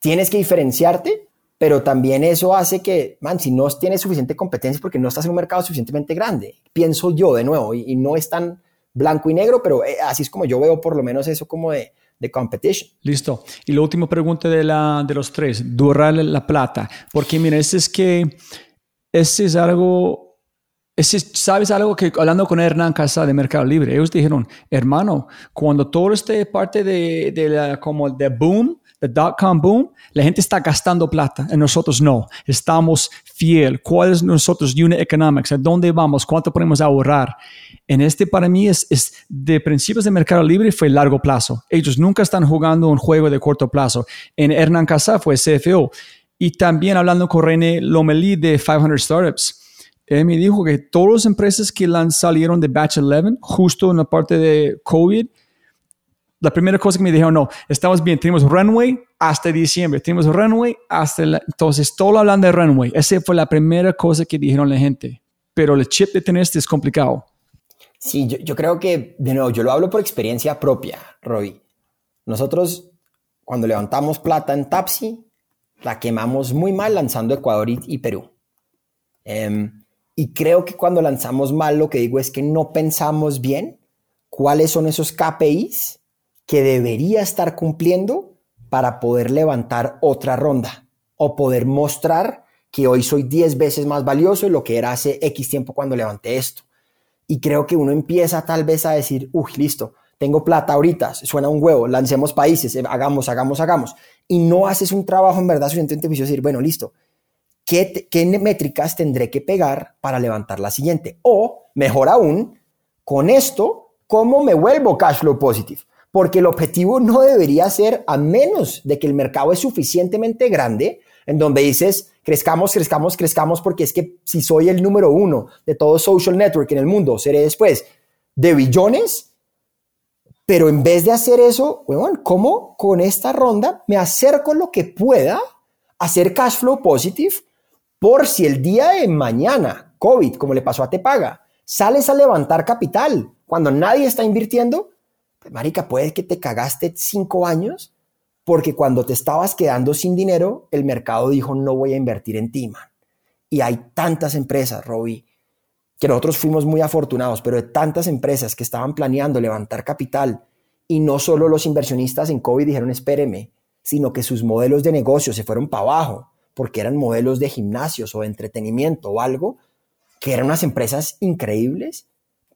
tienes que diferenciarte, pero también eso hace que, man, si no tienes suficiente competencia porque no estás en un mercado suficientemente grande, pienso yo de nuevo, y, no es tan blanco y negro, pero eh, así es como yo veo por lo menos eso como de, de competition. Listo. Y la última pregunta de, la, de los tres, durar la plata. Porque mira, ese es que, ese es algo, ¿sabes algo que hablando con Hernán Casa de Mercado Libre? Ellos dijeron, hermano, cuando todo esté parte de, de la, como de boom, the dot-com boom, la gente está gastando plata y nosotros no. Estamos fiel. ¿Cuál es nosotros unit economics? ¿A dónde vamos? ¿Cuánto podemos ahorrar? En este para mí es, es de principios de mercado libre fue largo plazo. Ellos nunca están jugando un juego de corto plazo. En Hernán Casa fue CFO. Y también hablando con René Lomelí de 500 Startups, él me dijo que todas las empresas que salieron de Batch 11, justo en la parte de COVID, la primera cosa que me dijeron, no, estamos bien, tenemos runway hasta diciembre, tenemos runway hasta, entonces todo hablando de runway, esa fue la primera cosa que dijeron la gente, pero el chip de tener este es complicado. Sí, yo, yo, creo que, de nuevo, yo lo hablo por experiencia propia, Roy. Nosotros, cuando levantamos plata en Tapsi, la quemamos muy mal lanzando Ecuador y, y Perú. Eh, y creo que cuando lanzamos mal, lo que digo es que no pensamos bien cuáles son esos KPIs que debería estar cumpliendo para poder levantar otra ronda o poder mostrar que hoy soy 10 veces más valioso de lo que era hace X tiempo cuando levanté esto. Y creo que uno empieza tal vez a decir, uy, listo, tengo plata ahorita, suena un huevo, lancemos países, eh, hagamos, hagamos, hagamos. Y no haces un trabajo en verdad suficientemente de decir, bueno, listo, ¿qué, ¿qué métricas tendré que pegar para levantar la siguiente? O, mejor aún, con esto, ¿cómo me vuelvo cash flow positive? Porque el objetivo no debería ser, a menos de que el mercado es suficientemente grande, en donde dices, crezcamos, crezcamos, crezcamos, porque es que si soy el número uno de todo social network en el mundo, seré después de billones. Pero en vez de hacer eso, bueno, ¿cómo con esta ronda me acerco lo que pueda hacer cash flow positive por si el día de mañana, COVID, como le pasó a Tepaga, sales a levantar capital cuando nadie está invirtiendo? Marica, puede que te cagaste cinco años porque cuando te estabas quedando sin dinero, el mercado dijo no voy a invertir en ti, man. Y hay tantas empresas, Robbie, que nosotros fuimos muy afortunados, pero de tantas empresas que estaban planeando levantar capital y no solo los inversionistas en COVID dijeron espéreme, sino que sus modelos de negocio se fueron para abajo porque eran modelos de gimnasios o de entretenimiento o algo, que eran unas empresas increíbles,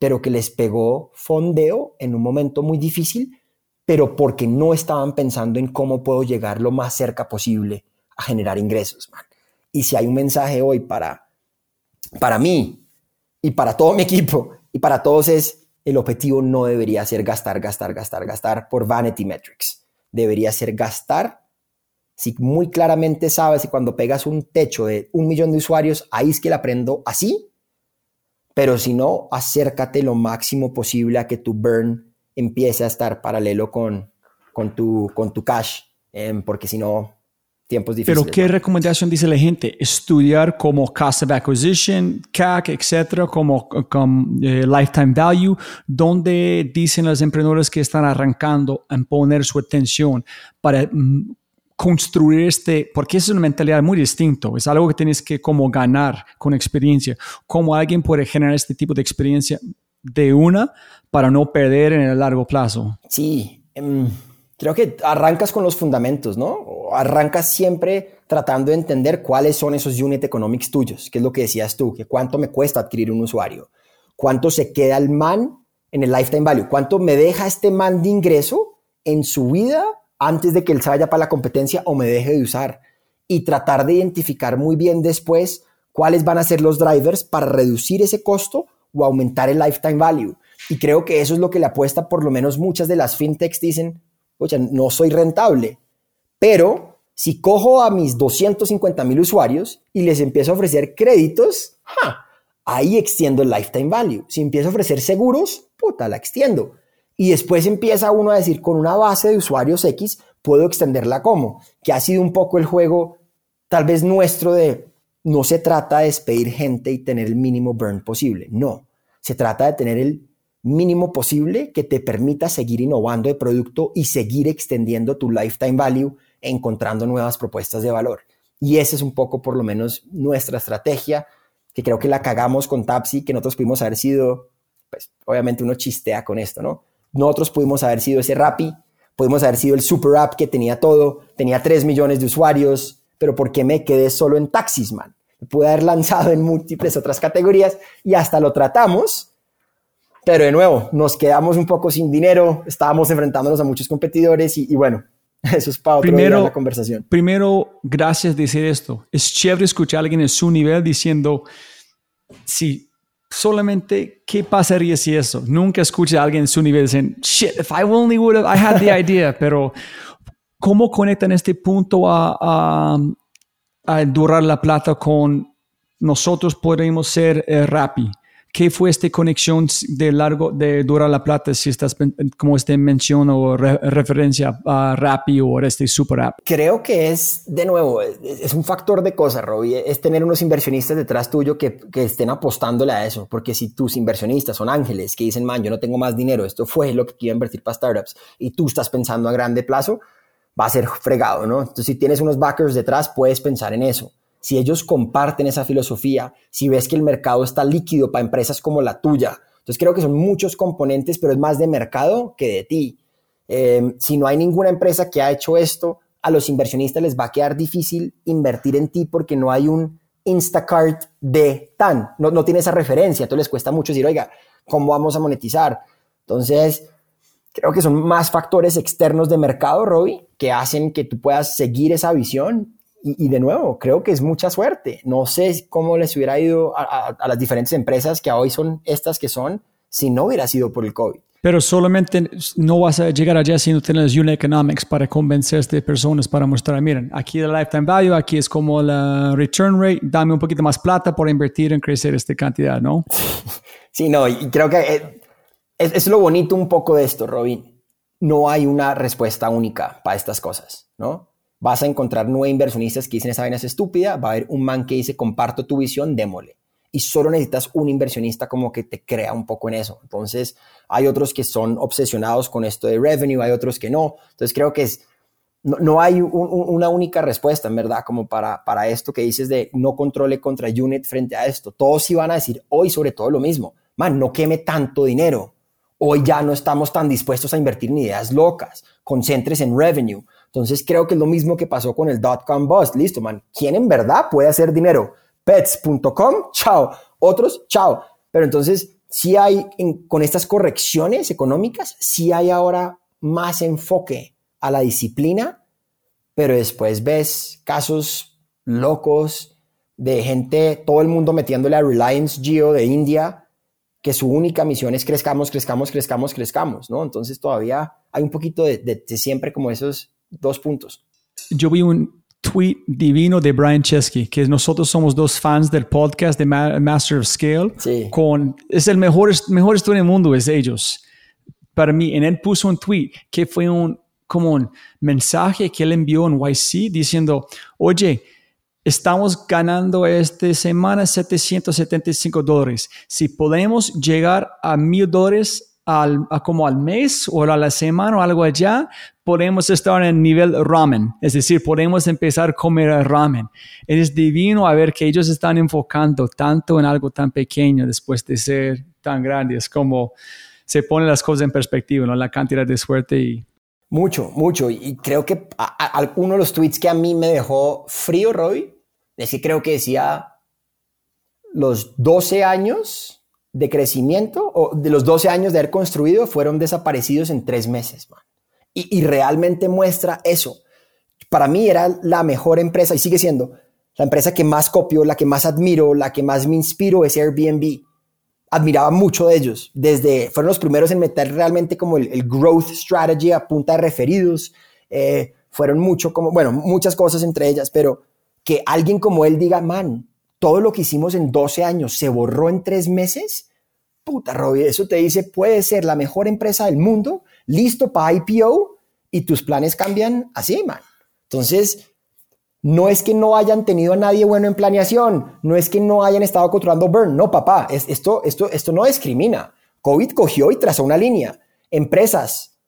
pero que les pegó fondeo en un momento muy difícil pero porque no estaban pensando en cómo puedo llegar lo más cerca posible a generar ingresos. Y si hay un mensaje hoy para, para mí y para todo mi equipo y para todos es, el objetivo no debería ser gastar, gastar, gastar, gastar por vanity metrics. Debería ser gastar si muy claramente sabes que cuando pegas un techo de un millón de usuarios, ahí es que la aprendo así. Pero si no, acércate lo máximo posible a que tu burn empiece a estar paralelo con, con, tu, con tu cash, eh, porque si no, tiempos difíciles. Pero ¿qué ¿no? recomendación dice la gente? Estudiar como cost of acquisition, CAC, etcétera, como, como eh, lifetime value, donde dicen los emprendedores que están arrancando en poner su atención para mm, construir este, porque es una mentalidad muy distinta, es algo que tienes que como ganar con experiencia, cómo alguien puede generar este tipo de experiencia de una para no perder en el largo plazo. Sí, um, creo que arrancas con los fundamentos, ¿no? Arrancas siempre tratando de entender cuáles son esos unit economics tuyos, que es lo que decías tú, que cuánto me cuesta adquirir un usuario, cuánto se queda el man en el lifetime value, cuánto me deja este man de ingreso en su vida antes de que él se vaya para la competencia o me deje de usar y tratar de identificar muy bien después cuáles van a ser los drivers para reducir ese costo o aumentar el lifetime value. Y creo que eso es lo que le apuesta, por lo menos muchas de las fintechs dicen, oye, no soy rentable, pero si cojo a mis 250 mil usuarios y les empiezo a ofrecer créditos, ahí extiendo el lifetime value. Si empiezo a ofrecer seguros, puta, la extiendo. Y después empieza uno a decir, con una base de usuarios X, puedo extenderla como, que ha sido un poco el juego tal vez nuestro de, no se trata de despedir gente y tener el mínimo burn posible, no, se trata de tener el mínimo posible que te permita seguir innovando de producto y seguir extendiendo tu lifetime value encontrando nuevas propuestas de valor. Y esa es un poco por lo menos nuestra estrategia, que creo que la cagamos con Tapsi, que nosotros pudimos haber sido, pues obviamente uno chistea con esto, ¿no? Nosotros pudimos haber sido ese Rappi Pudimos haber sido el super app que tenía todo, tenía 3 millones de usuarios, pero ¿por qué me quedé solo en taxis, man? Pude haber lanzado en múltiples otras categorías y hasta lo tratamos, pero de nuevo, nos quedamos un poco sin dinero, estábamos enfrentándonos a muchos competidores y, y bueno, eso es para otro Primero- día la conversación. Primero, gracias de decir esto. Es chévere escuchar a alguien en su nivel diciendo, sí, solamente, ¿qué pasaría si eso? Nunca escuché a alguien en su nivel diciendo, shit, if I only would have, I had the idea, pero ¿cómo conectan este punto a, a, durar la plata con nosotros podemos ser eh? ¿Qué fue esta conexión de largo de Dura la Plata si estás como este mención o re- referencia a Rappi o este super app? Creo que es, de nuevo, es, es un factor de cosas, Robbie. Es tener unos inversionistas detrás tuyo que, que estén apostándole a eso. Porque si tus inversionistas son ángeles que dicen, man, yo no tengo más dinero, esto fue lo que quiero invertir para startups, y tú estás pensando a grande plazo, va a ser fregado, ¿no? Entonces, si tienes unos backers detrás, puedes pensar en eso. Si ellos comparten esa filosofía, si ves que el mercado está líquido para empresas como la tuya, entonces creo que son muchos componentes, pero es más de mercado que de ti. Eh, si no hay ninguna empresa que ha hecho esto, a los inversionistas les va a quedar difícil invertir en ti porque no hay un Instacart de tan, no, no tiene esa referencia, entonces les cuesta mucho decir, oiga, ¿cómo vamos a monetizar? Entonces, creo que son más factores externos de mercado, Robbie, que hacen que tú puedas seguir esa visión. Y, y de nuevo, creo que es mucha suerte. No sé cómo les hubiera ido a, a- a las diferentes empresas que hoy son estas que son si no hubiera sido por el COVID. Pero solamente no vas a llegar allá si no tienes unit economics para convencer de personas para mostrar, miren, aquí el lifetime value, aquí es como la return rate, dame un poquito más plata por invertir en crecer esta cantidad, ¿no? Sí, no, y creo que eh, es, es lo bonito un poco de esto, Robin. No hay una respuesta única para estas cosas, ¿no? Vas a encontrar nueve inversionistas que dicen esa vaina es estúpida, va a haber un man que dice comparto tu visión, démosle. Y solo necesitas un inversionista como que te crea un poco en eso. Entonces, hay otros que son obsesionados con esto de revenue, hay otros que no. Entonces, creo que es, no, no hay un- un- una única respuesta, en verdad, como para, para esto que dices de no controle contra unit frente a esto. Todos iban a decir hoy sobre todo lo mismo. Man, no queme tanto dinero. Hoy ya no estamos tan dispuestos a invertir en ideas locas. Concéntrese en revenue. Entonces creo que es lo mismo que pasó con el dot-com bust. Listo, man. ¿Quién en verdad puede hacer dinero? Pets.com, chao. Otros, chao. Pero entonces, sí hay, en- con estas correcciones económicas, sí hay ahora más enfoque a la disciplina, pero después ves casos locos de gente, todo el mundo metiéndole a Reliance Geo de India, que su única misión es crezcamos, crezcamos, crezcamos, crezcamos, ¿no? Entonces todavía hay un poquito de, de- de siempre como esos dos puntos. Yo vi un tweet divino de Brian Chesky, que nosotros somos dos fans del podcast de Ma- Master of Scale. Sí. Con, es el mejor, mejor estudio en el mundo, es ellos. Para mí, en él puso un tweet que fue un, como un mensaje que él envió en YC diciendo, oye, estamos ganando esta semana 775 dólares. Si podemos llegar a mil dólares al, a como al mes o a la semana o algo allá, podemos estar en el nivel ramen. Es decir, podemos empezar a comer ramen. Es divino a ver que ellos están enfocando tanto en algo tan pequeño después de ser tan grandes como se ponen las cosas en perspectiva, ¿no? La cantidad de suerte y Mucho, mucho. Y creo que uno de los tweets que a mí me dejó frío, Roy, es que creo que decía los 12 años de crecimiento o de los 12 años de haber construido fueron desaparecidos en tres meses. man. Y, y realmente muestra eso. Para mí era la mejor empresa y sigue siendo la empresa que más copio, la que más admiro, la que más me inspiro es Airbnb admiraba mucho de ellos. Desde fueron los primeros en meter realmente como el, growth strategy a punta de referidos. Eh, fueron mucho como, bueno, muchas cosas entre ellas, pero que alguien como él diga, man, todo lo que hicimos en 12 años se borró en tres meses. Puta, Robbie, eso te dice, puede ser la mejor empresa del mundo, listo para IPO y tus planes cambian así, man. Entonces, no es que no hayan tenido a nadie bueno en planeación, no es que no hayan estado controlando burn, no, papá, es, esto, esto, esto no discrimina. COVID cogió y trazó una línea. Empresas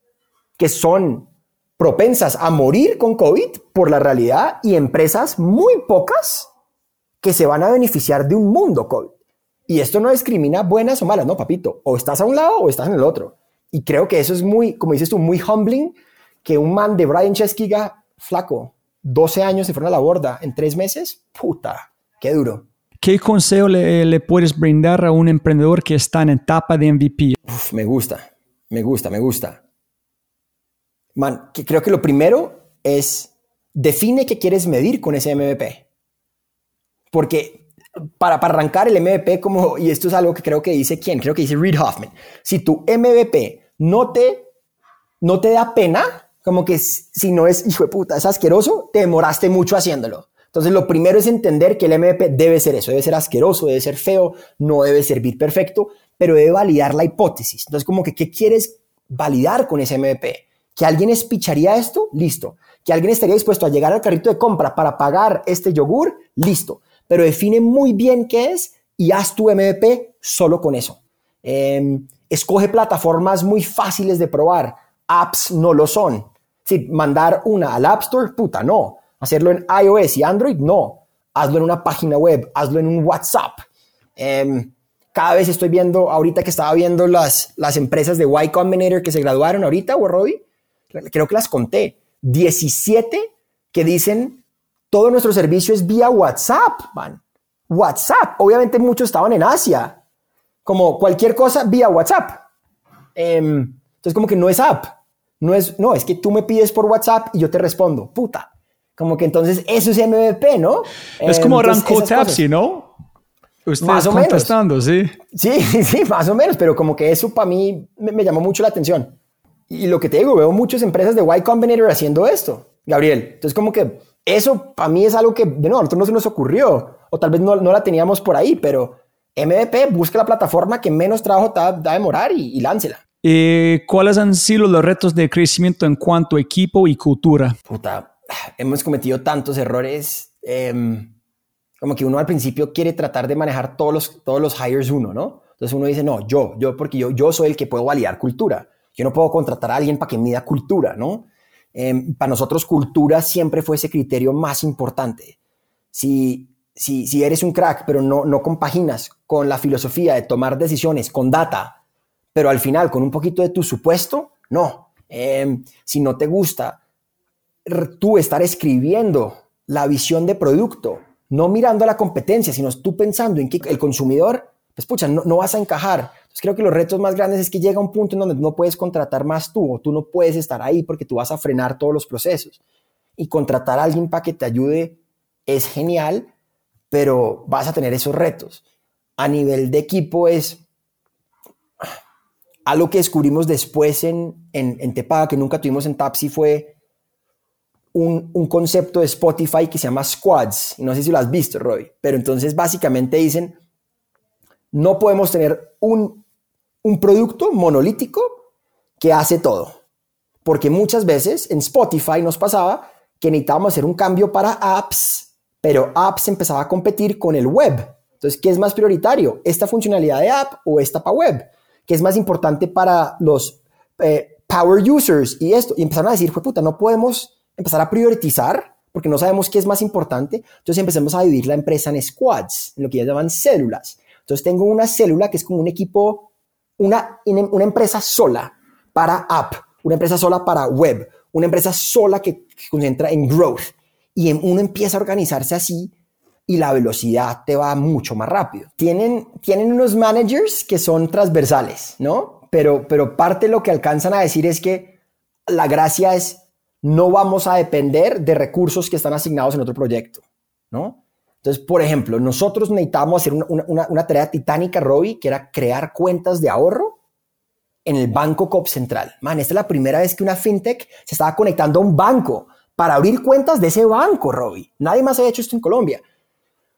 que son propensas a morir con COVID por la realidad y empresas muy pocas que se van a beneficiar de un mundo COVID. Y esto no discrimina buenas o malas, no, papito, o estás a un lado o estás en el otro. Y creo que eso es muy, como dices tú, muy humbling que un man de Brian Chesky flaco, 12 años se fueron a la borda en tres meses, puta, qué duro. ¿Qué consejo le, le, puedes brindar a un emprendedor que está en etapa de MVP? Uf, me gusta, me gusta, me gusta. Man, que creo que lo primero es define qué quieres medir con ese MVP. Porque para, para arrancar el MVP, como, y esto es algo que creo que dice quién, creo que dice Reid Hoffman, si tu MVP no te, no te da pena, como que si no es hijo de puta, es asqueroso, te demoraste mucho haciéndolo. Entonces, lo primero es entender que el MVP debe ser eso, debe ser asqueroso, debe ser feo, no debe servir perfecto, pero debe validar la hipótesis. Entonces, como que, ¿qué quieres validar con ese MVP? ¿Que alguien espicharía esto? Listo. ¿Que alguien estaría dispuesto a llegar al carrito de compra para pagar este yogur? Listo. Pero define muy bien qué es y haz tu MVP solo con eso. Em, escoge plataformas muy fáciles de probar. Apps no lo son. Si mandar una al App Store, puta, no Hacerlo en iOS y Android, no. Hazlo en una página web, hazlo en un WhatsApp. Em, cada vez estoy viendo, ahorita que estaba viendo las, las empresas de Y Combinator que se graduaron ahorita, o creo que las conté. 17 que dicen todo nuestro servicio es vía WhatsApp, man. WhatsApp. Obviamente muchos estaban en Asia. Como cualquier cosa vía WhatsApp. Em, entonces como que no es app. No es, no, es que tú me pides por WhatsApp y yo te respondo. Puta. Como que entonces eso es MVP, ¿no? Es como arrancó Tapsi, ¿no? Ustedes más o contestando, menos. sí. Sí, sí, más o menos, pero como que eso para mí me, llamó mucho la atención. Y lo que te digo, veo muchas empresas de Y Combinator haciendo esto, Gabriel. Entonces como que eso para mí es algo que, de nuevo, a nosotros no se nos ocurrió, o tal vez no, no la teníamos por ahí, pero MVP busca la plataforma que menos trabajo te va a demorar y, y láncela. Eh, ¿Cuáles han sido los retos de crecimiento en cuanto a equipo y cultura? Puta, hemos cometido tantos errores. Em, como que uno al principio quiere tratar de manejar todos los, todos los hires uno, ¿no? Entonces uno dice, no, yo, yo, porque yo, yo soy el que puedo validar cultura. Yo no puedo contratar a alguien para que mida cultura, ¿no? Em, para nosotros cultura siempre fue ese criterio más importante. Si, si, si eres un crack, pero no, no compaginas con la filosofía de tomar decisiones, con data, pero al final con un poquito de tu supuesto, no. Em, si no te gusta tú estar escribiendo la visión de producto, no mirando a la competencia, sino tú pensando en que el consumidor, pues pucha, no, vas a encajar. Entonces creo que los retos más grandes es que llega un punto en donde no puedes contratar más tú o tú no puedes estar ahí porque tú vas a frenar todos los procesos. Y contratar a alguien para que te ayude es genial, pero vas a tener esos retos. A nivel de equipo es algo que descubrimos después en, en, en que nunca tuvimos en Tapsi, fue un, concepto de Spotify que se llama Squads. No sé si lo has visto, Roy, pero entonces básicamente dicen, no podemos tener un, un producto monolítico que hace todo. Porque muchas veces en Spotify nos pasaba que necesitábamos hacer un cambio para apps, pero apps empezaba a competir con el web. Entonces, ¿qué es más prioritario? ¿Esta funcionalidad de app o esta para web? ¿Qué es más importante para los eh, power users? Y esto, y empezaron a decir, puta, no podemos empezar a priorizar, porque no sabemos qué es más importante. Entonces empecemos a dividir la empresa en squads, en lo que ellos llaman células. Entonces tengo una célula que es como un equipo, una, una empresa sola para app, una empresa sola para web, una empresa sola que, concentra en growth. Y uno empieza a organizarse así y la velocidad te va mucho más rápido. Tienen, tienen unos managers que son transversales, ¿no? Pero, pero parte de lo que alcanzan a decir es que la gracia es no vamos a depender de recursos que están asignados en otro proyecto, ¿no? Entonces, por ejemplo, nosotros necesitábamos hacer una, tarea titánica, Robbie, que era crear cuentas de ahorro en el Banco COP Central. Man, esta es la primera vez que una fintech se estaba conectando a un banco para abrir cuentas de ese banco, Robbie. Nadie más ha hecho esto en Colombia.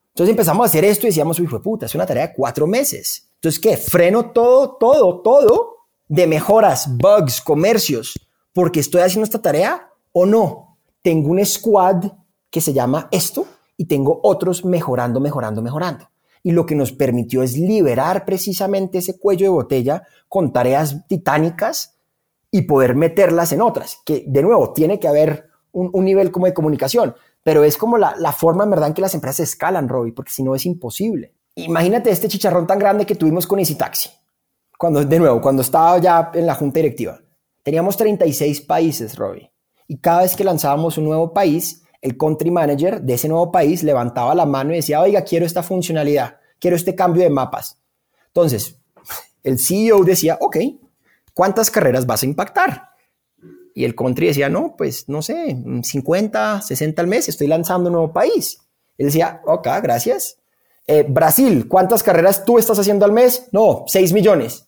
Entonces empezamos a hacer esto y decíamos, uy, fue puta, es una tarea de cuatro meses. Entonces, ¿qué? Freno todo, todo, todo de mejoras, bugs, comercios, porque estoy haciendo esta tarea o no, tengo un squad que se llama esto y tengo otros mejorando, mejorando, mejorando. Y lo que nos permitió es liberar precisamente ese cuello de botella con tareas titánicas y poder meterlas en otras, que de nuevo tiene que haber un, nivel como de comunicación, pero es como la, forma en verdad en que las empresas escalan, Robbie, porque si no es imposible. Imagínate este chicharrón tan grande que tuvimos con Easy Taxi, cuando, de nuevo, cuando estaba ya en la junta directiva. Teníamos 36 países, Robbie y cada vez que lanzábamos un nuevo país, el country manager de ese nuevo país levantaba la mano y decía, oiga, quiero esta funcionalidad, quiero este cambio de mapas. Entonces, el CEO decía, ok, ¿cuántas carreras vas a impactar? Y el country decía, no, pues no sé, 50, 60 al mes, estoy lanzando un nuevo país. Él decía, ok, gracias. Eh, Brasil, ¿cuántas carreras tú estás haciendo al mes? No, 6 millones.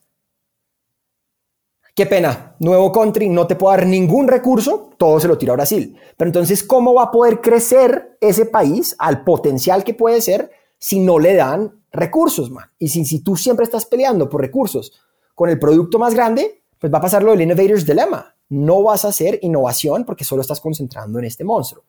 Qué pena, nuevo country, no te puedo dar ningún recurso, todo se lo tira a Brasil. Pero entonces, ¿cómo va a poder crecer ese país al potencial que puede ser si no le dan recursos, man? Y si, si tú siempre estás peleando por recursos con el producto más grande, pues va a pasar lo del Innovator's Dilemma. No vas a hacer innovación porque solo estás concentrando en este monstruo.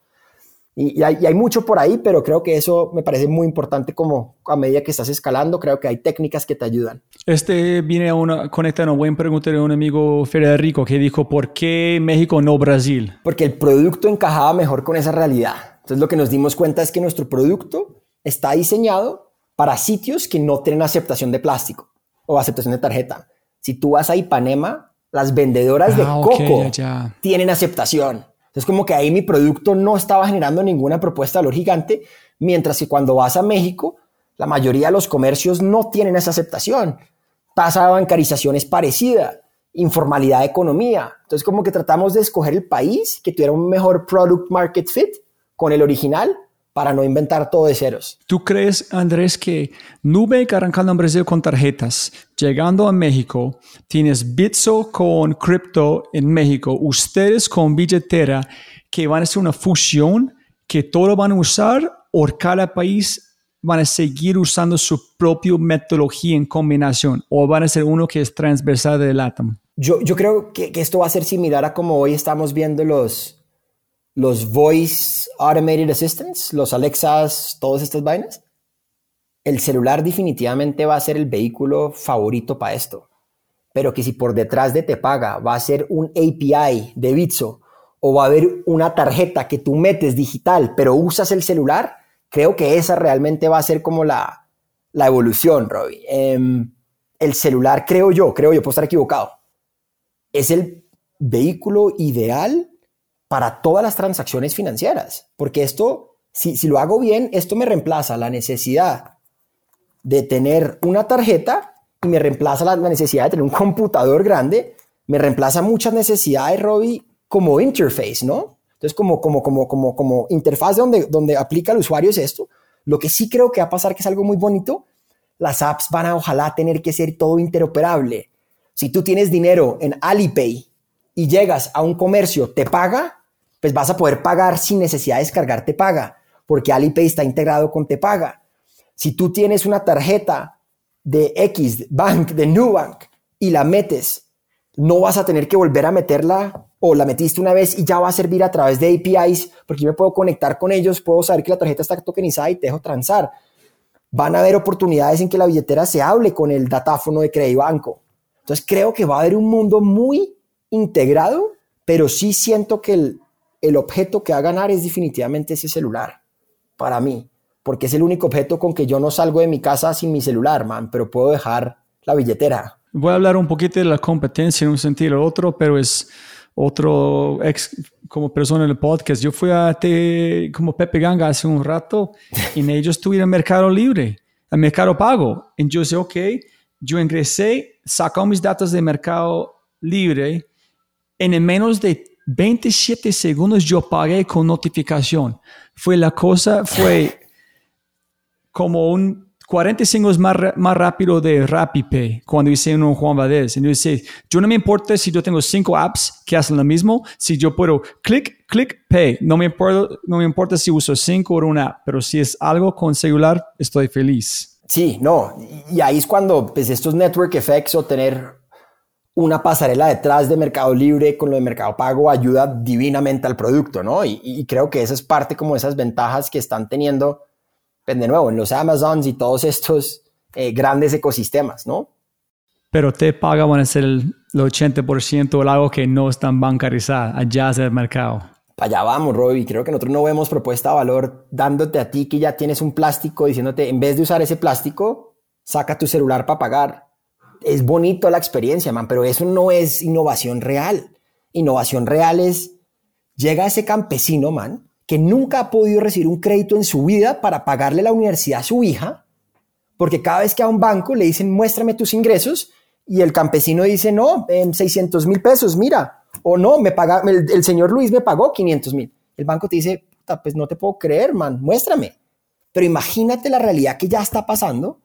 Y, hay, mucho por ahí, pero creo que eso me parece muy importante como a medida que estás escalando, creo que hay técnicas que te ayudan. Este viene a una, conecta una buena pregunta de un amigo Federico que dijo, ¿por qué México no Brasil? Porque el producto encajaba mejor con esa realidad. Entonces lo que nos dimos cuenta es que nuestro producto está diseñado para sitios que no tienen aceptación de plástico o aceptación de tarjeta. Si tú vas a Ipanema, las vendedoras de ah, coco tienen aceptación. Entonces como que ahí mi producto no estaba generando ninguna propuesta de valor gigante, mientras que cuando vas a México, la mayoría de los comercios no tienen esa aceptación. Tasa de bancarización es parecida, informalidad de economía. Entonces como que tratamos de escoger el país que tuviera un mejor product market fit con el original para no inventar todo de ceros. ¿Tú crees, Andrés, que Nubank arrancando en Brasil con tarjetas, llegando a México, tienes Bitso con cripto en México, ustedes con billetera, que van a ser una fusión que todo van a usar o cada país van a seguir usando su propia metodología en combinación o van a ser uno que es transversal de LATAM? Yo, yo creo que, que esto va a ser similar a como hoy estamos viendo los, los Voice Automated Assistants, los Alexas, todas estas vainas, el celular definitivamente va a ser el vehículo favorito para esto. Pero que si por detrás de te paga va a ser un API de Bitso o va a haber una tarjeta que tú metes digital pero usas el celular, creo que esa realmente va a ser como la, la evolución, Robbie. Em, el celular, creo yo, creo yo, puedo estar equivocado, es el vehículo ideal para todas las transacciones financieras, porque esto, si, si lo hago bien, esto me reemplaza la necesidad de tener una tarjeta y me reemplaza la, necesidad de tener un computador grande, me reemplaza muchas necesidades, Robbie, como interface, ¿no? Entonces, como, como, como, como, como interfaz donde, donde aplica el usuario es esto. Lo que sí creo que va a pasar, que es algo muy bonito, las apps van a ojalá tener que ser todo interoperable. Si tú tienes dinero en Alipay y llegas a un comercio, te paga, pues vas a poder pagar sin necesidad de descargar Te Paga, porque Alipay está integrado con Te Paga. Si tú tienes una tarjeta de X Bank, de Nubank, y la metes, no vas a tener que volver a meterla o la metiste una vez y ya va a servir a través de APIs, porque yo me puedo conectar con ellos, puedo saber que la tarjeta está tokenizada y te dejo transar. Van a haber oportunidades en que la billetera se hable con el datáfono de Banco. Entonces creo que va a haber un mundo muy integrado, pero sí siento que el, el objeto que va a ganar es definitivamente ese celular, para mí, porque es el único objeto con que yo no salgo de mi casa sin mi celular, man, pero puedo dejar la billetera. Voy a hablar un poquito de la competencia en un sentido u otro, pero es otro ex como persona en el podcast. Yo fui a te, como Pepe Ganga hace un rato y en ellos tuvieron Mercado Libre, el Mercado Pago. Y yo dije, ok, yo ingresé, sacó mis datos de Mercado Libre en menos de 27 segundos yo pagué con notificación. Fue la cosa, fue como un 45 más, más rápido de RappiPay cuando hice uno Juan Valdez. Entonces, yo no me importa si yo tengo cinco apps que hacen lo mismo, si yo puedo clic, clic, pay. No me importa, no me importa si uso cinco o una app, pero si es algo con celular, estoy feliz. Sí, no. Y ahí es cuando pues, estos network effects o tener una pasarela detrás de Mercado Libre con lo de Mercado Pago ayuda divinamente al producto, ¿no? Y, creo que esa es parte como de esas ventajas que están teniendo, pues, de nuevo, en los Amazons y todos estos eh, grandes ecosistemas, ¿no? Pero te paga van a ser el, 80% o algo que no están bancarizadas, allá es el mercado. Para allá vamos, Robbie. Creo que nosotros no vemos propuesta de valor dándote a ti que ya tienes un plástico, diciéndote, en vez de usar ese plástico, saca tu celular para pagar es bonito la experiencia, man, pero eso no es innovación real. Innovación real es Llega ese campesino, man, que nunca ha podido recibir un crédito en su vida para pagarle la universidad a su hija, porque cada vez que a un banco le dicen, muéstrame tus ingresos, y el campesino dice, no, en 600 mil pesos, mira, o no, me paga, el, el señor Luis me pagó 500 mil. El banco te dice, "Puta, pues no te puedo creer, man, muéstrame. Pero imagínate la realidad que ya está pasando,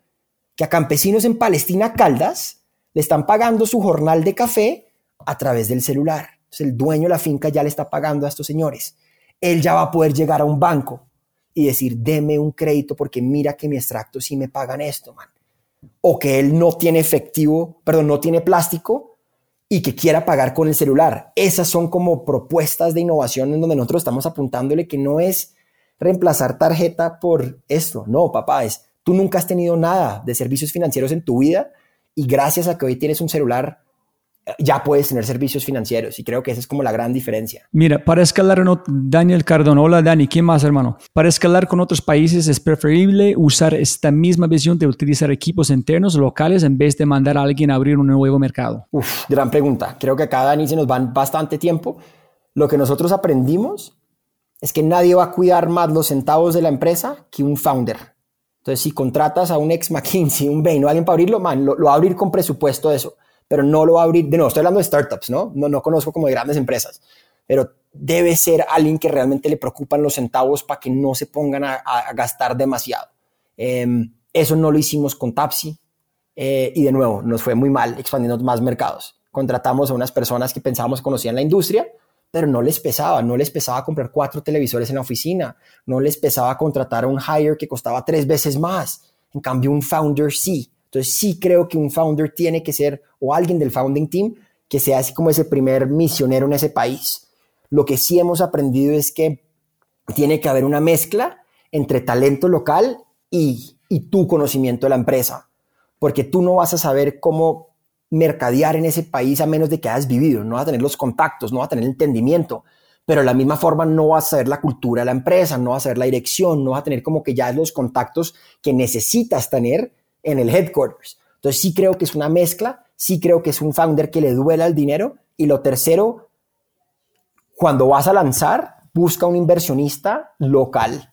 que a campesinos en Palestina Caldas le están pagando su jornal de café a través del celular. Entonces el dueño de la finca ya le está pagando a estos señores. Él ya va a poder llegar a un banco y decir, deme un crédito porque mira que mi extracto sí me pagan esto, man. O que él no tiene efectivo, perdón, no tiene plástico y que quiera pagar con el celular. Esas son como propuestas de innovación en donde nosotros estamos apuntándole que no es reemplazar tarjeta por esto. No, papá, es tú nunca has tenido nada de servicios financieros en tu vida y gracias a que hoy tienes un celular ya puedes tener servicios financieros y creo que esa es como la gran diferencia. Mira, para escalar, Daniel Cardona, hola Dani, ¿quién más hermano? Para escalar con otros países es preferible usar esta misma visión de utilizar equipos internos locales en vez de mandar a alguien a abrir un nuevo mercado. Uf, gran pregunta. Creo que acá, Dani, se nos van bastante tiempo. Lo que nosotros aprendimos es que nadie va a cuidar más los centavos de la empresa que un founder. Entonces, si contratas a un ex McKinsey, un Bain o alguien para abrirlo, man, lo, lo va a abrir con presupuesto eso, pero no lo va a abrir, de nuevo, estoy hablando de startups, ¿no? No, no conozco como de grandes empresas, pero debe ser alguien que realmente le preocupan los centavos para que no se pongan a, a- gastar demasiado. Em, eso no lo hicimos con Tapsi, eh, y de nuevo, nos fue muy mal expandiendo más mercados. Contratamos a unas personas que pensábamos conocían la industria, pero no les pesaba, no les pesaba comprar cuatro televisores en la oficina, no les pesaba contratar a un hire que costaba tres veces más. En cambio, un founder sí. Entonces sí creo que un founder tiene que ser, o alguien del founding team, que sea así como ese primer misionero en ese país. Lo que sí hemos aprendido es que tiene que haber una mezcla entre talento local y, y tu conocimiento de la empresa, porque tú no vas a saber cómo mercadear en ese país a menos de que hayas vivido, no vas a tener los contactos, no vas a tener entendimiento, pero de la misma forma no vas a saber la cultura de la empresa, no vas a saber la dirección, no vas a tener como que ya los contactos que necesitas tener en el headquarters. Entonces sí creo que es una mezcla, sí creo que es un founder que le duela el dinero y lo tercero, cuando vas a lanzar, busca un inversionista local,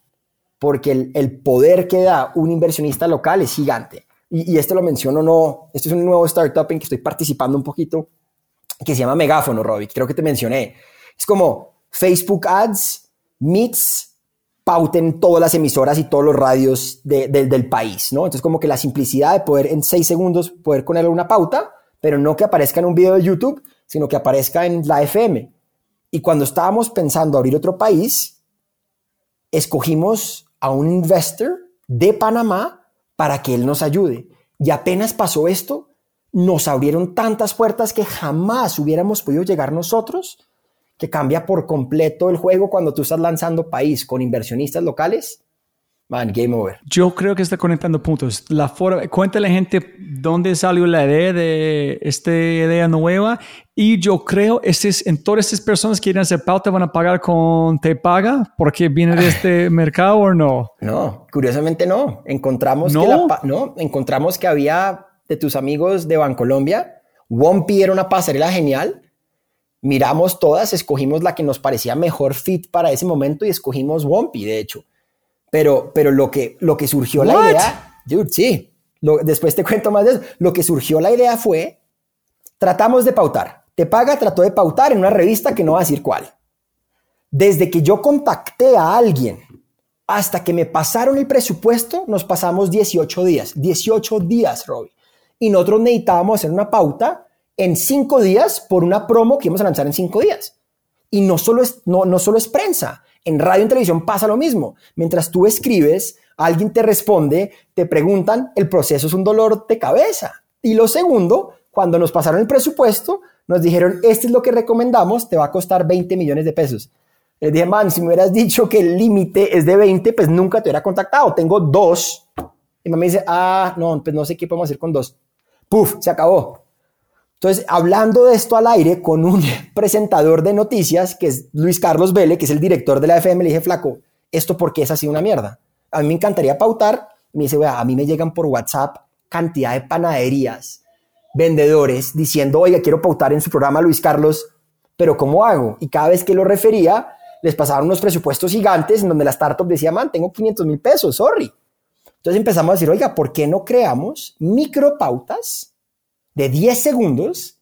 porque el poder que da un inversionista local es gigante. Y, esto lo menciono, no, esto es un nuevo startup en que estoy participando un poquito, que se llama Megáfono, Robbie, creo que te mencioné. Es como Facebook Ads meets pauten todas las emisoras y todos los radios de- del país, ¿no? Entonces como que la simplicidad de poder en seis segundos poder poner una pauta, pero no que aparezca en un video de YouTube, sino que aparezca en la FM. Y cuando estábamos pensando abrir otro país, escogimos a un investor de Panamá para que él nos ayude. Y apenas pasó esto, nos abrieron tantas puertas que jamás hubiéramos podido llegar nosotros, que cambia por completo el juego cuando tú estás lanzando país con inversionistas locales. Man, game over. Yo creo que está conectando puntos. La forma, cuéntale gente dónde salió la idea de esta idea nueva. Y yo creo es, en todas estas personas que quieren hacer pauta van a pagar con Te Paga porque viene de este mercado o no. No, curiosamente no. Encontramos ¿No? que la no, encontramos que había de tus amigos de Bancolombia, Wompi era una pasarela genial. Miramos todas, escogimos la que nos parecía mejor fit para ese momento y escogimos Wompi, de hecho. Pero, pero lo que, lo que surgió la idea, dude, sí. Lo- después te cuento más de eso. Lo que surgió la idea fue, tratamos de pautar. Te paga, trató de pautar en una revista que no va a decir cuál. Desde que yo contacté a alguien hasta que me pasaron el presupuesto, nos pasamos 18 días. 18 días, Robbie. Y nosotros necesitábamos hacer una pauta en 5 días por una promo que íbamos a lanzar en 5 días. Y no solo, es, no, no solo es prensa. En radio y televisión pasa lo mismo. Mientras tú escribes, alguien te responde, te preguntan, el proceso es un dolor de cabeza. Y lo segundo, cuando nos pasaron el presupuesto, nos dijeron, este es lo que recomendamos, te va a costar 20 millones de pesos. Les dije, man, si me hubieras dicho que el límite es de 20, pues nunca te hubiera contactado. Tengo dos. Y me dice, ah, no, pues no sé qué podemos hacer con dos. Puf, se acabó. Entonces, hablando de esto al aire con un presentador de noticias, que es Luis Carlos Vélez, que es el director de la FM, le dije, flaco, ¿esto por qué es así una mierda? A mí me encantaría pautar. Me dice, a mí me llegan por WhatsApp cantidad de panaderías, vendedores, diciendo, oiga, quiero pautar en su programa, Luis Carlos. pero ¿cómo hago? Y cada vez que lo refería, les pasaban unos presupuestos gigantes en donde la startup decía, man, tengo 500 mil pesos, sorry. Entonces empezamos a decir, oiga, ¿por qué no creamos micropautas de 10 segundos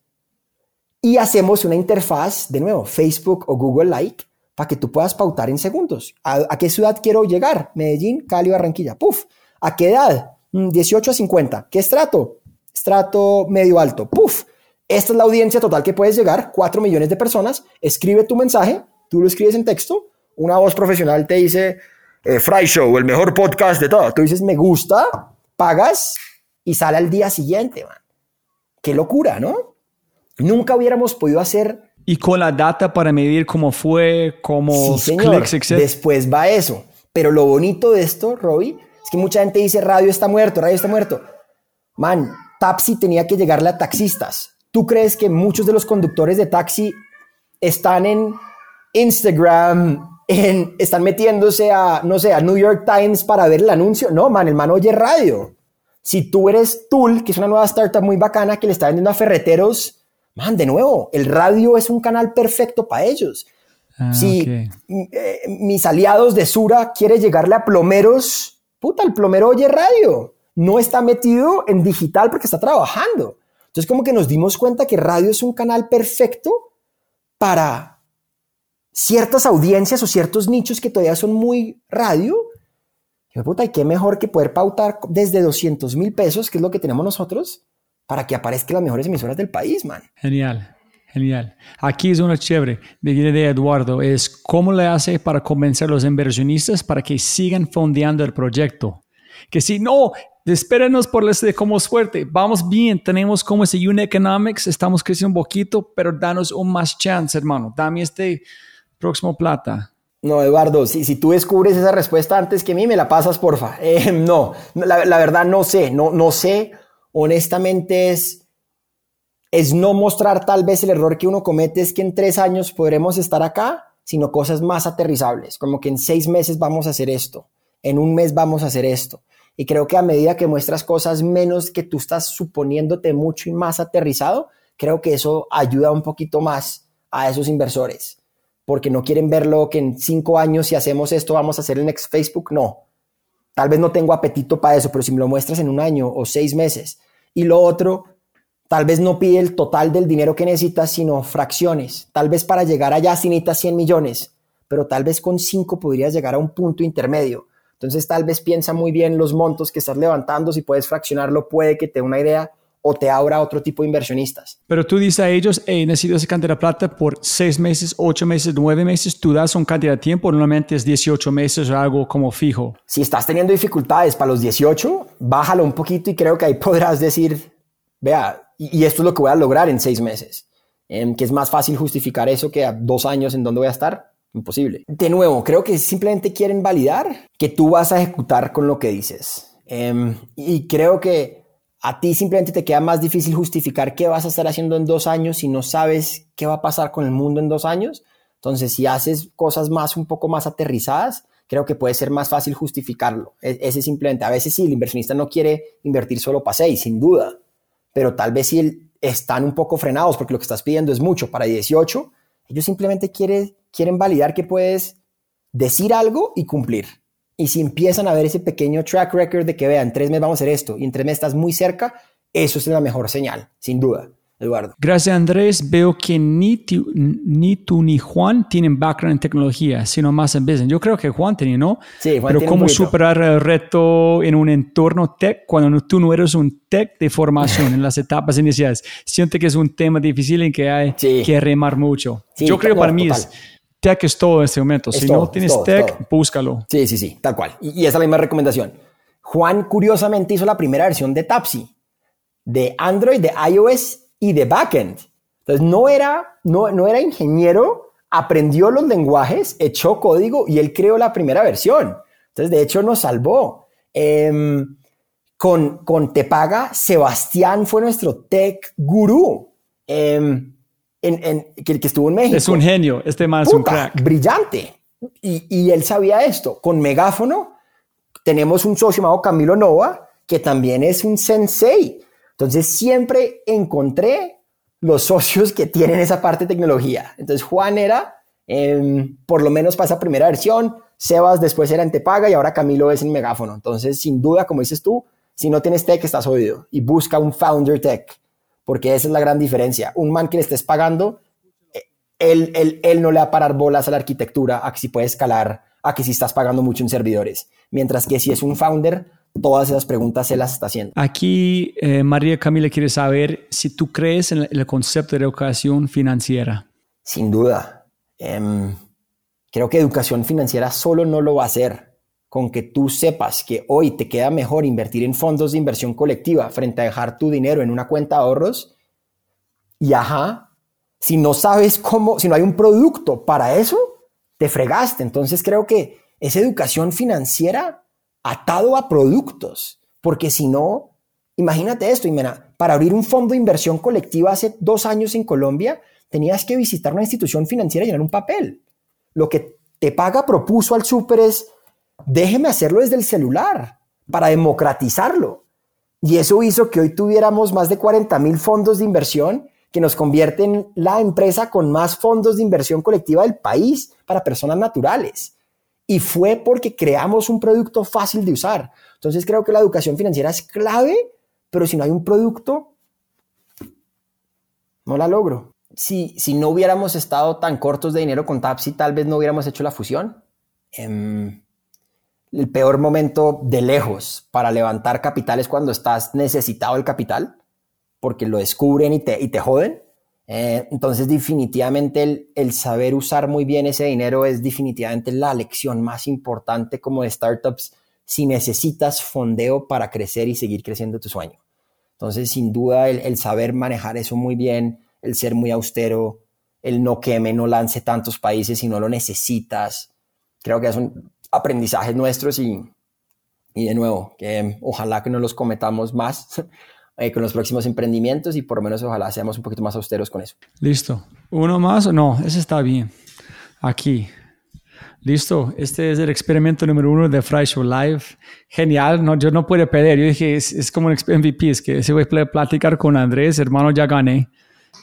y hacemos una interfaz, de nuevo, Facebook o Google Like, para que tú puedas pautar en segundos? ¿A, qué ciudad quiero llegar? Medellín, Cali, Barranquilla. Puf. ¿A qué edad? 18 mm, a 50. ¿Qué estrato? Estrato medio alto. Puf. Esta es la audiencia total que puedes llegar, 4 millones de personas. Escribe tu mensaje, tú lo escribes en texto, una voz profesional te dice, eh, Fry Show, el mejor podcast de todo. Tú dices, me gusta, pagas y sale al día siguiente, man. Qué locura, ¿no? Nunca hubiéramos podido hacer. Y con la data para medir cómo fue, cómo sí, clics, etc. Después va eso. Pero lo bonito de esto, Robbie, es que mucha gente dice radio está muerto, radio está muerto. Man, Tapsi tenía que llegarle a taxistas. ¿Tú crees que muchos de los conductores de taxi están en Instagram, están metiéndose a, no sé, a New York Times para ver el anuncio. No, man, el man oye radio. Si tú eres Tool, que es una nueva startup muy bacana que le está vendiendo a ferreteros, man, de nuevo, el radio es un canal perfecto para ellos. Ah, si eh, mis aliados de Sura quiere llegarle a plomeros, puta, el plomero oye radio. No está metido en digital porque está trabajando. Entonces, como que nos dimos cuenta que radio es un canal perfecto para ciertas audiencias o ciertos nichos que todavía son muy radio. Puta, ¿y qué mejor que poder pautar desde 200 mil pesos, que es lo que tenemos nosotros, para que aparezcan las mejores emisoras del país, man? Genial. Genial. Aquí es una chévere de de Eduardo, es cómo le hace para convencer a los inversionistas para que sigan fondeando el proyecto. Que si no, espérenos por este como suerte, vamos bien, tenemos como ese unit economics, estamos creciendo un poquito, pero danos un más chance, hermano. Dame este próximo plata? No, Eduardo, si, si tú descubres esa respuesta antes que mí, me la pasas, porfa. Eh, no, la, la, verdad no sé, no, no sé. Honestamente es, es no mostrar tal vez el error que uno comete es que en tres años podremos estar acá, sino cosas más aterrizables, como que en seis meses vamos a hacer esto, en un mes vamos a hacer esto. Y creo que a medida que muestras cosas menos que tú estás suponiéndote mucho y más aterrizado, creo que eso ayuda un poquito más a esos inversores porque no quieren verlo que en cinco años si hacemos esto vamos a hacer el next Facebook. No, tal vez no tengo apetito para eso, pero si me lo muestras en un año o seis meses. Y lo otro, tal vez no pide el total del dinero que necesitas, sino fracciones. Tal vez para llegar allá si necesitas 100 millones, pero tal vez con cinco podrías llegar a un punto intermedio. Entonces tal vez piensa muy bien los montos que estás levantando, si puedes fraccionarlo, puede que te dé una idea o te abra otro tipo de inversionistas. Pero tú dices a ellos, hey, necesito esa cantidad de plata por seis meses, ocho meses, nueve meses, tú das un cantidad de tiempo, normalmente es 18 meses o algo como fijo. Si estás teniendo dificultades para los 18, bájalo un poquito y creo que ahí podrás decir, vea, y, esto es lo que voy a lograr en seis meses, en que es más fácil justificar eso que a dos años en donde voy a estar. Imposible. De nuevo, creo que simplemente quieren validar que tú vas a ejecutar con lo que dices. Em, y creo que a ti simplemente te queda más difícil justificar qué vas a estar haciendo en dos años si no sabes qué va a pasar con el mundo en dos años. Entonces, si haces cosas más, un poco más aterrizadas, creo que puede ser más fácil justificarlo. E-, ese simplemente, a veces sí, el inversionista no quiere invertir solo para seis, sin duda, pero tal vez si están un poco frenados porque lo que estás pidiendo es mucho para 18, ellos simplemente quieren validar que puedes decir algo y cumplir. Y si empiezan a ver ese pequeño track record de que vean, tres meses vamos a hacer esto y en tres meses estás muy cerca, eso es la mejor señal, sin duda. Eduardo. Gracias Andrés, veo que ni, ni tú ni Juan tienen background en tecnología, sino más en business. Yo creo que Juan tenía, ¿no? Sí, Juan Pero cómo superar el reto en un entorno tech cuando tú no eres un tech de formación en las etapas iniciales. Siento que es un tema difícil en que hay que remar mucho. Yo creo para mí es Tech es todo en este momento. si no tienes tech, búscalo. Sí, sí, sí, tal cual. Y, esa es la misma recomendación. Juan curiosamente hizo la primera versión de Tapsi, de Android, de iOS y de backend. Entonces no era, no, no era ingeniero, aprendió los lenguajes, echó código y él creó la primera versión. Entonces de hecho nos salvó. Em, con, con Tepaga, Sebastián fue nuestro tech gurú. Em, en, que, que, estuvo en México. Es un genio, este man es un crack. Brillante. Y, y, él sabía esto. Con Megáfono tenemos un socio llamado Camilo Nova, que también es un sensei. Entonces siempre encontré los socios que tienen esa parte de tecnología. Entonces Juan era, em, por lo menos para esa primera versión, Sebas después era en Tepaga y ahora Camilo es en Megáfono. Entonces, sin duda, como dices tú, si no tienes tech, estás oído y busca un founder tech, porque esa es la gran diferencia. Un man que le estés pagando, él, él, él no le va a parar bolas a la arquitectura, a que si puede escalar, a que si estás pagando mucho en servidores. Mientras que si es un founder, todas esas preguntas se las está haciendo. Aquí eh, María Camila quiere saber si tú crees en el concepto de educación financiera. Sin duda. Em, creo que educación financiera solo no lo va a hacer. Con que tú sepas que hoy te queda mejor invertir en fondos de inversión colectiva frente a dejar tu dinero en una cuenta de ahorros. Y ajá, si no sabes cómo, si no hay un producto para eso, te fregaste. Entonces creo que esa educación financiera atado a productos, porque si no, imagínate esto, Imena, para abrir un fondo de inversión colectiva hace dos años en Colombia, tenías que visitar una institución financiera y llenar un papel. Lo que te paga propuso al súper es, déjeme hacerlo desde el celular para democratizarlo. Y eso hizo que hoy tuviéramos más de 40 mil fondos de inversión que nos convierten en la empresa con más fondos de inversión colectiva del país para personas naturales. Y fue porque creamos un producto fácil de usar. Entonces creo que la educación financiera es clave, pero si no hay un producto, no la logro. Si, si no hubiéramos estado tan cortos de dinero con Tapsi, tal vez no hubiéramos hecho la fusión. Em, el peor momento de lejos para levantar capital es cuando estás necesitado del capital, porque lo descubren y te, y te joden. Eh, entonces, definitivamente el, saber usar muy bien ese dinero es definitivamente la lección más importante como de startups si necesitas fondeo para crecer y seguir creciendo tu sueño. Entonces, sin duda, el, saber manejar eso muy bien, el ser muy austero, el no queme, no lance tantos países si no lo necesitas, creo que son aprendizajes nuestros y, y de nuevo, que ojalá que no los cometamos más Eh, con los próximos emprendimientos y por lo menos ojalá seamos un poquito más austeros con eso. Listo. ¿Uno más? No, ese está bien. Aquí. Listo. Este es el experimento número uno de Fry Show Live. Genial. No, yo no puedo perder. Yo dije, es, es como un MVP. Es que se voy a platicar con Andrés, hermano, ya gané.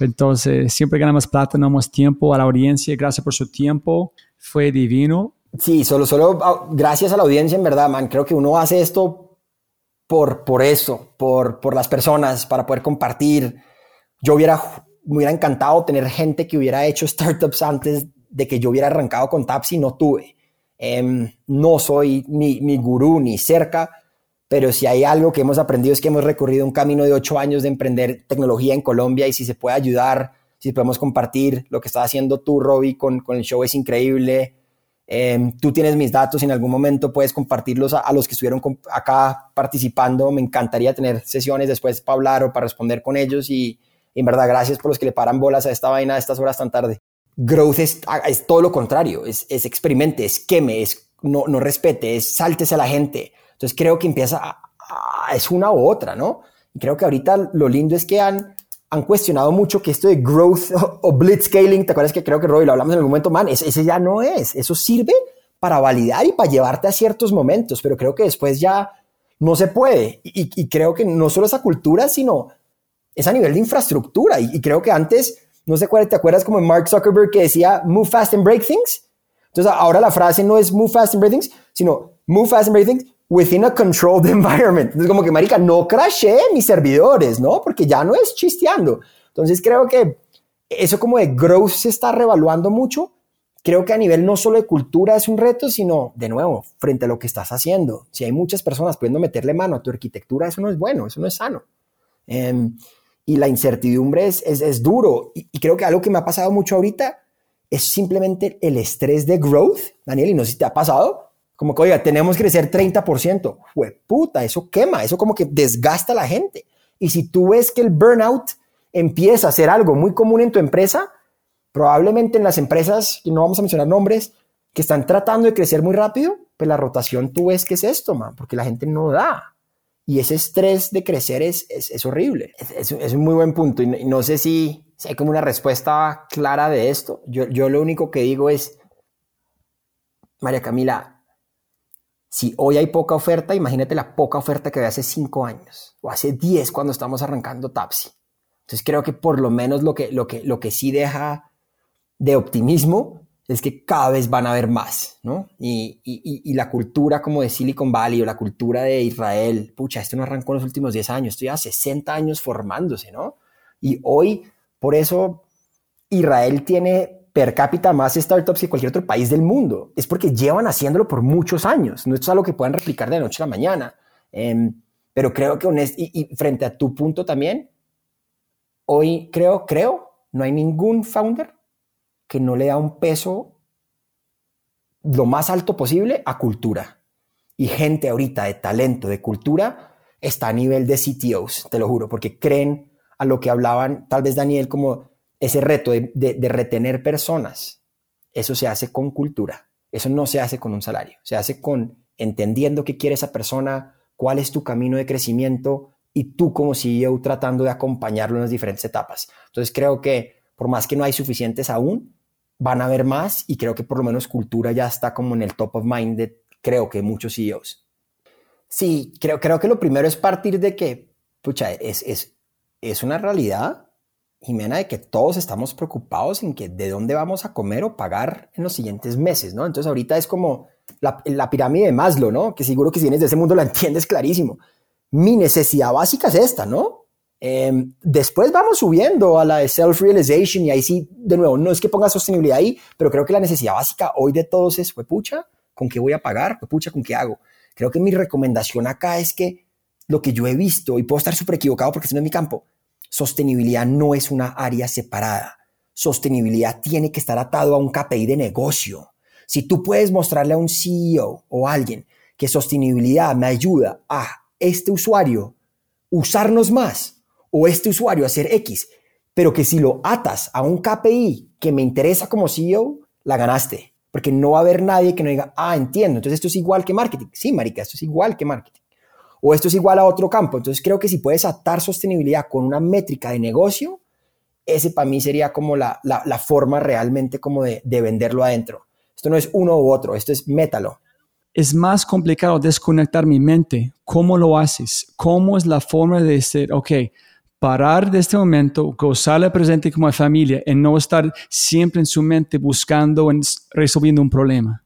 Entonces, siempre ganamos plata, damos tiempo a la audiencia. Gracias por su tiempo. Fue divino. Sí, solo, solo ah, gracias a la audiencia, en verdad, man. Creo que uno hace esto por, por eso, por, por las personas, para poder compartir. Yo hubiera, me hubiera encantado tener gente que hubiera hecho startups antes de que yo hubiera arrancado con Tapsi, no tuve. Em, no soy ni, ni gurú ni cerca, pero si hay algo que hemos aprendido es que hemos recorrido un camino de ocho años de emprender tecnología en Colombia y si se puede ayudar, si podemos compartir lo que está haciendo tú, Robbie, con, con el show es increíble. Em, tú tienes mis datos, en algún momento puedes compartirlos a, los que estuvieron acá participando. Me encantaría tener sesiones después para hablar o para responder con ellos y, en verdad gracias por los que le paran bolas a esta vaina a estas horas tan tarde. Growth es, es todo lo contrario, es, experimente, es queme, es no, no respete, es sáltese a la gente. Entonces creo que empieza a, es una u otra, ¿no? Y creo que ahorita lo lindo es que han han cuestionado mucho que esto de growth o, blitzscaling, ¿te acuerdas que creo que Roy lo hablamos en algún momento? Man, ese, ya no es. Eso sirve para validar y para llevarte a ciertos momentos, pero creo que después ya no se puede. Y, creo que no solo esa cultura, sino es a nivel de infraestructura. Y, creo que antes, no sé cuál, ¿te acuerdas como Mark Zuckerberg que decía move fast and break things? Entonces ahora la frase no es move fast and break things, sino move fast and break things within a controlled environment. Entonces, como que, marica, no crashé mis servidores, ¿no? Porque ya no es chisteando. Entonces, creo que eso como de growth se está revaluando mucho. Creo que a nivel no solo de cultura es un reto, sino, de nuevo, frente a lo que estás haciendo. Si hay muchas personas pudiendo meterle mano a tu arquitectura, eso no es bueno, eso no es sano. Em, y la incertidumbre es, es, duro. Y, y, creo que algo que me ha pasado mucho ahorita es simplemente el estrés de growth. Daniel, y no sé si te ha pasado, como que, oiga, tenemos que crecer 30%. Fue puta, eso quema, eso como que desgasta a la gente. Y si tú ves que el burnout empieza a ser algo muy común en tu empresa, probablemente en las empresas, y no vamos a mencionar nombres, que están tratando de crecer muy rápido, pues la rotación tú ves que es esto, man, porque la gente no da. Y ese estrés de crecer es, es, horrible. Es, es, un muy buen punto. Y no, sé si, si, hay como una respuesta clara de esto. Yo, yo lo único que digo es, María Camila, si hoy hay poca oferta, imagínate la poca oferta que había hace cinco años o hace diez cuando estamos arrancando Tapsi. Entonces creo que por lo menos lo que, lo que, lo que sí deja de optimismo es que cada vez van a haber más, ¿no? Y, y, y, la cultura como de Silicon Valley o la cultura de Israel, pucha, esto no arrancó en los últimos 10 años, estoy a 60 años formándose, ¿no? Y hoy, por eso, Israel tiene per cápita más startups que cualquier otro país del mundo. Es porque llevan haciéndolo por muchos años, no es algo que puedan replicar de noche a la mañana. Eh, pero creo que, y frente a tu punto también, hoy creo, creo, no hay ningún founder que no le da un peso lo más alto posible a cultura. Y gente ahorita de talento, de cultura, está a nivel de CTOs, te lo juro, porque creen a lo que hablaban tal vez Daniel como ese reto de, de, retener personas. Eso se hace con cultura. Eso no se hace con un salario. Se hace con entendiendo qué quiere esa persona, cuál es tu camino de crecimiento y tú como CEO tratando de acompañarlo en las diferentes etapas. Entonces creo que por más que no hay suficientes aún, van a haber más y creo que por lo menos cultura ya está como en el top of mind de creo que muchos CEOs. Sí, creo, creo que lo primero es partir de que, pucha, es, es, es una realidad, Jimena, de que todos estamos preocupados en que de dónde vamos a comer o pagar en los siguientes meses, ¿no? Entonces ahorita es como la, la pirámide de Maslow, ¿no? Que seguro que si vienes de ese mundo la entiendes clarísimo. Mi necesidad básica es esta, ¿no? Eh, después vamos subiendo a la de self-realization y ahí sí, de nuevo, no es que ponga sostenibilidad ahí, pero creo que la necesidad básica hoy de todos es, pucha, ¿con qué voy a pagar? pucha, ¿con qué hago? Creo que mi recomendación acá es que lo que yo he visto, y puedo estar súper equivocado porque no es mi campo, sostenibilidad no es una área separada. Sostenibilidad tiene que estar atado a un KPI de negocio. Si tú puedes mostrarle a un CEO o alguien que sostenibilidad me ayuda a este usuario usarnos más, o este usuario hacer X, pero que si lo atas a un KPI que me interesa como CEO, la ganaste. Porque no va a haber nadie que no diga, ah, entiendo, entonces esto es igual que marketing. Sí, marica, esto es igual que marketing. O esto es igual a otro campo. Entonces creo que si puedes atar sostenibilidad con una métrica de negocio, ese para mí sería como la, la, forma realmente como de, de, venderlo adentro. Esto no es uno u otro, esto es métalo. Es más complicado desconectar mi mente. ¿Cómo lo haces? ¿Cómo es la forma de decir, ok, parar de este momento, gozar el presente como familia y no estar siempre en su mente buscando y resolviendo un problema?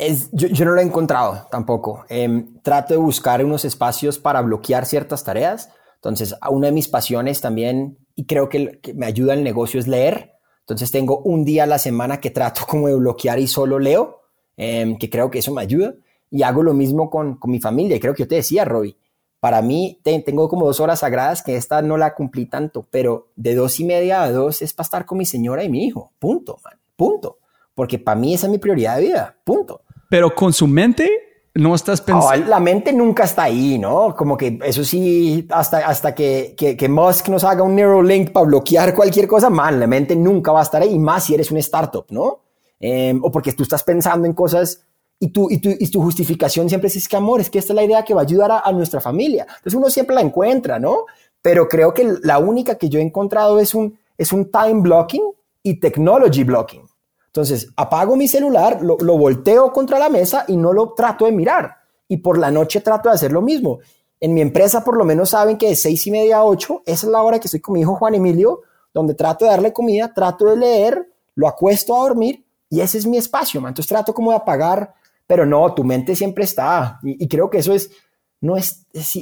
Es, yo, yo, no lo he encontrado tampoco. Eh, trato de buscar unos espacios para bloquear ciertas tareas. Entonces, una de mis pasiones también, y creo que, que me ayuda el negocio, es leer. Entonces, tengo un día a la semana que trato como de bloquear y solo leo, eh, que creo que eso me ayuda. Y hago lo mismo con, con mi familia. Y creo que yo te decía, Robbie, para mí te, tengo como dos horas sagradas que esta no la cumplí tanto, pero de dos y media a dos es para estar con mi señora y mi hijo. Punto, man. Punto. Porque para mí esa es mi prioridad de vida. Punto. Pero con su mente no estás pensando. Oh, la mente nunca está ahí, ¿no? Como que eso sí, hasta, hasta que, que, que Musk nos haga un Neuralink para bloquear cualquier cosa, man, la mente nunca va a estar ahí, más si eres un startup, ¿no? Eh, o porque tú estás pensando en cosas y tu, y, tu, y tu justificación siempre es, es que amor, es que esta es la idea que va a ayudar a, a, nuestra familia. Entonces uno siempre la encuentra, ¿no? Pero creo que la única que yo he encontrado es un, es un time blocking y technology blocking. Entonces apago mi celular, lo, volteo contra la mesa y no lo trato de mirar. Y por la noche trato de hacer lo mismo. En mi empresa por lo menos saben que de seis y media a ocho, esa es la hora que estoy con mi hijo Juan Emilio, donde trato de darle comida, trato de leer, lo acuesto a dormir y ese es mi espacio, man. Entonces trato como de apagar pero no, tu mente siempre está. Y creo que eso es, no es, es,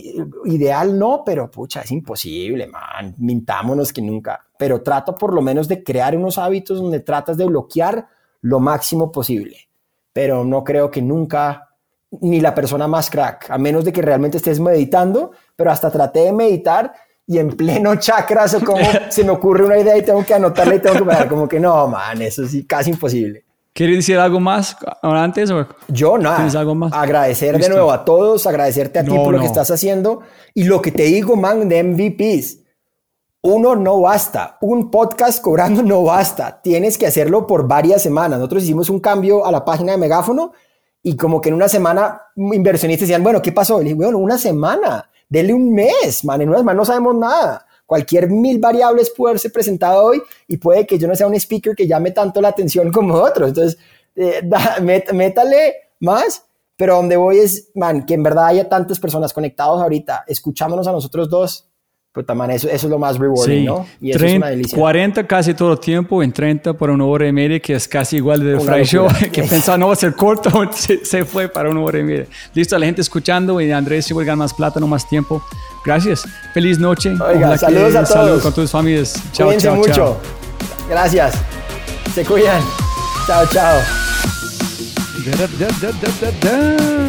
ideal, no, pero pucha, es imposible, man. Mintámonos que nunca. Pero trato por lo menos de crear unos hábitos donde tratas de bloquear lo máximo posible. Pero no creo que nunca, ni la persona más crack, a menos de que realmente estés meditando, pero hasta traté de meditar y en pleno chakras o como se me ocurre una idea y tengo que anotarla y tengo que parar, como que no, man, eso sí, casi imposible. ¿Quieres decir algo más antes? O Yo nada. ¿Tienes algo más? Agradecer ¿Listo? de nuevo a todos, agradecerte a ti no, por lo no. que estás haciendo. Y lo que te digo, man, de MVPs. Uno no basta. Un podcast cobrando no basta. Tienes que hacerlo por varias semanas. Nosotros hicimos un cambio a la página de Megáfono y como que en una semana inversionistas decían, bueno, ¿qué pasó? Le dije, bueno, una semana. Dele un mes, man. En una semana no sabemos nada. Cualquier mil variables puede haberse presentado hoy y puede que yo no sea un speaker que llame tanto la atención como otros. Entonces, eh, métale más, pero donde voy es, man, que en verdad haya tantas personas conectados ahorita, escuchándonos a nosotros dos, puta man, eso, eso es lo más rewarding, Sí, ¿no? Y eso es 30, una delicia. 40 casi todo el tiempo, en 30 por una hora y media, que es casi igual de Fry Show, que pensaba no va a ser corto, se, se fue para una hora y media. Listo, a la gente escuchando y Andrés, si gana más plata, no más tiempo. Gracias. Feliz noche. Oiga, saludos a salud todos. con tus familias. Chao, Cuídense chao, mucho. chao. Gracias. Se cuidan. Chao, chao. Da, da, da, da, da, da.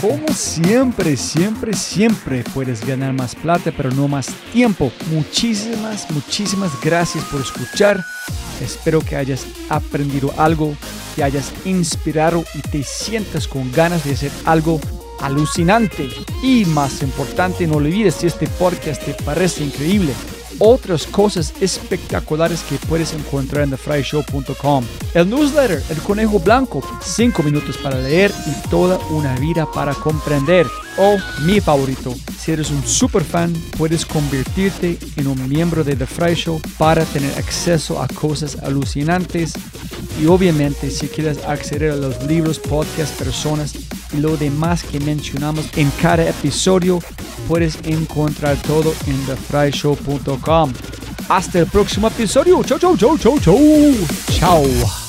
Como siempre, siempre, siempre puedes ganar más plata, pero no más tiempo. Muchísimas, muchísimas gracias por escuchar. Espero que hayas aprendido algo, te hayas inspirado y te sientas con ganas de hacer algo alucinante. Y más importante, no olvides si este podcast te parece increíble otras cosas espectaculares que puedes encontrar en thefryshow.com. El newsletter, El Conejo Blanco, 5 minutos para leer y toda una vida para comprender. O mi favorito, si eres un super fan, puedes convertirte en un miembro de The Fry Show para tener acceso a cosas alucinantes. Y obviamente, si quieres acceder a los libros, podcasts, personas y lo demás que mencionamos en cada episodio, puedes encontrar todo en thefryshow.com. Hasta el próximo episodio. Chau, chau, chau, chau, chau. Chao.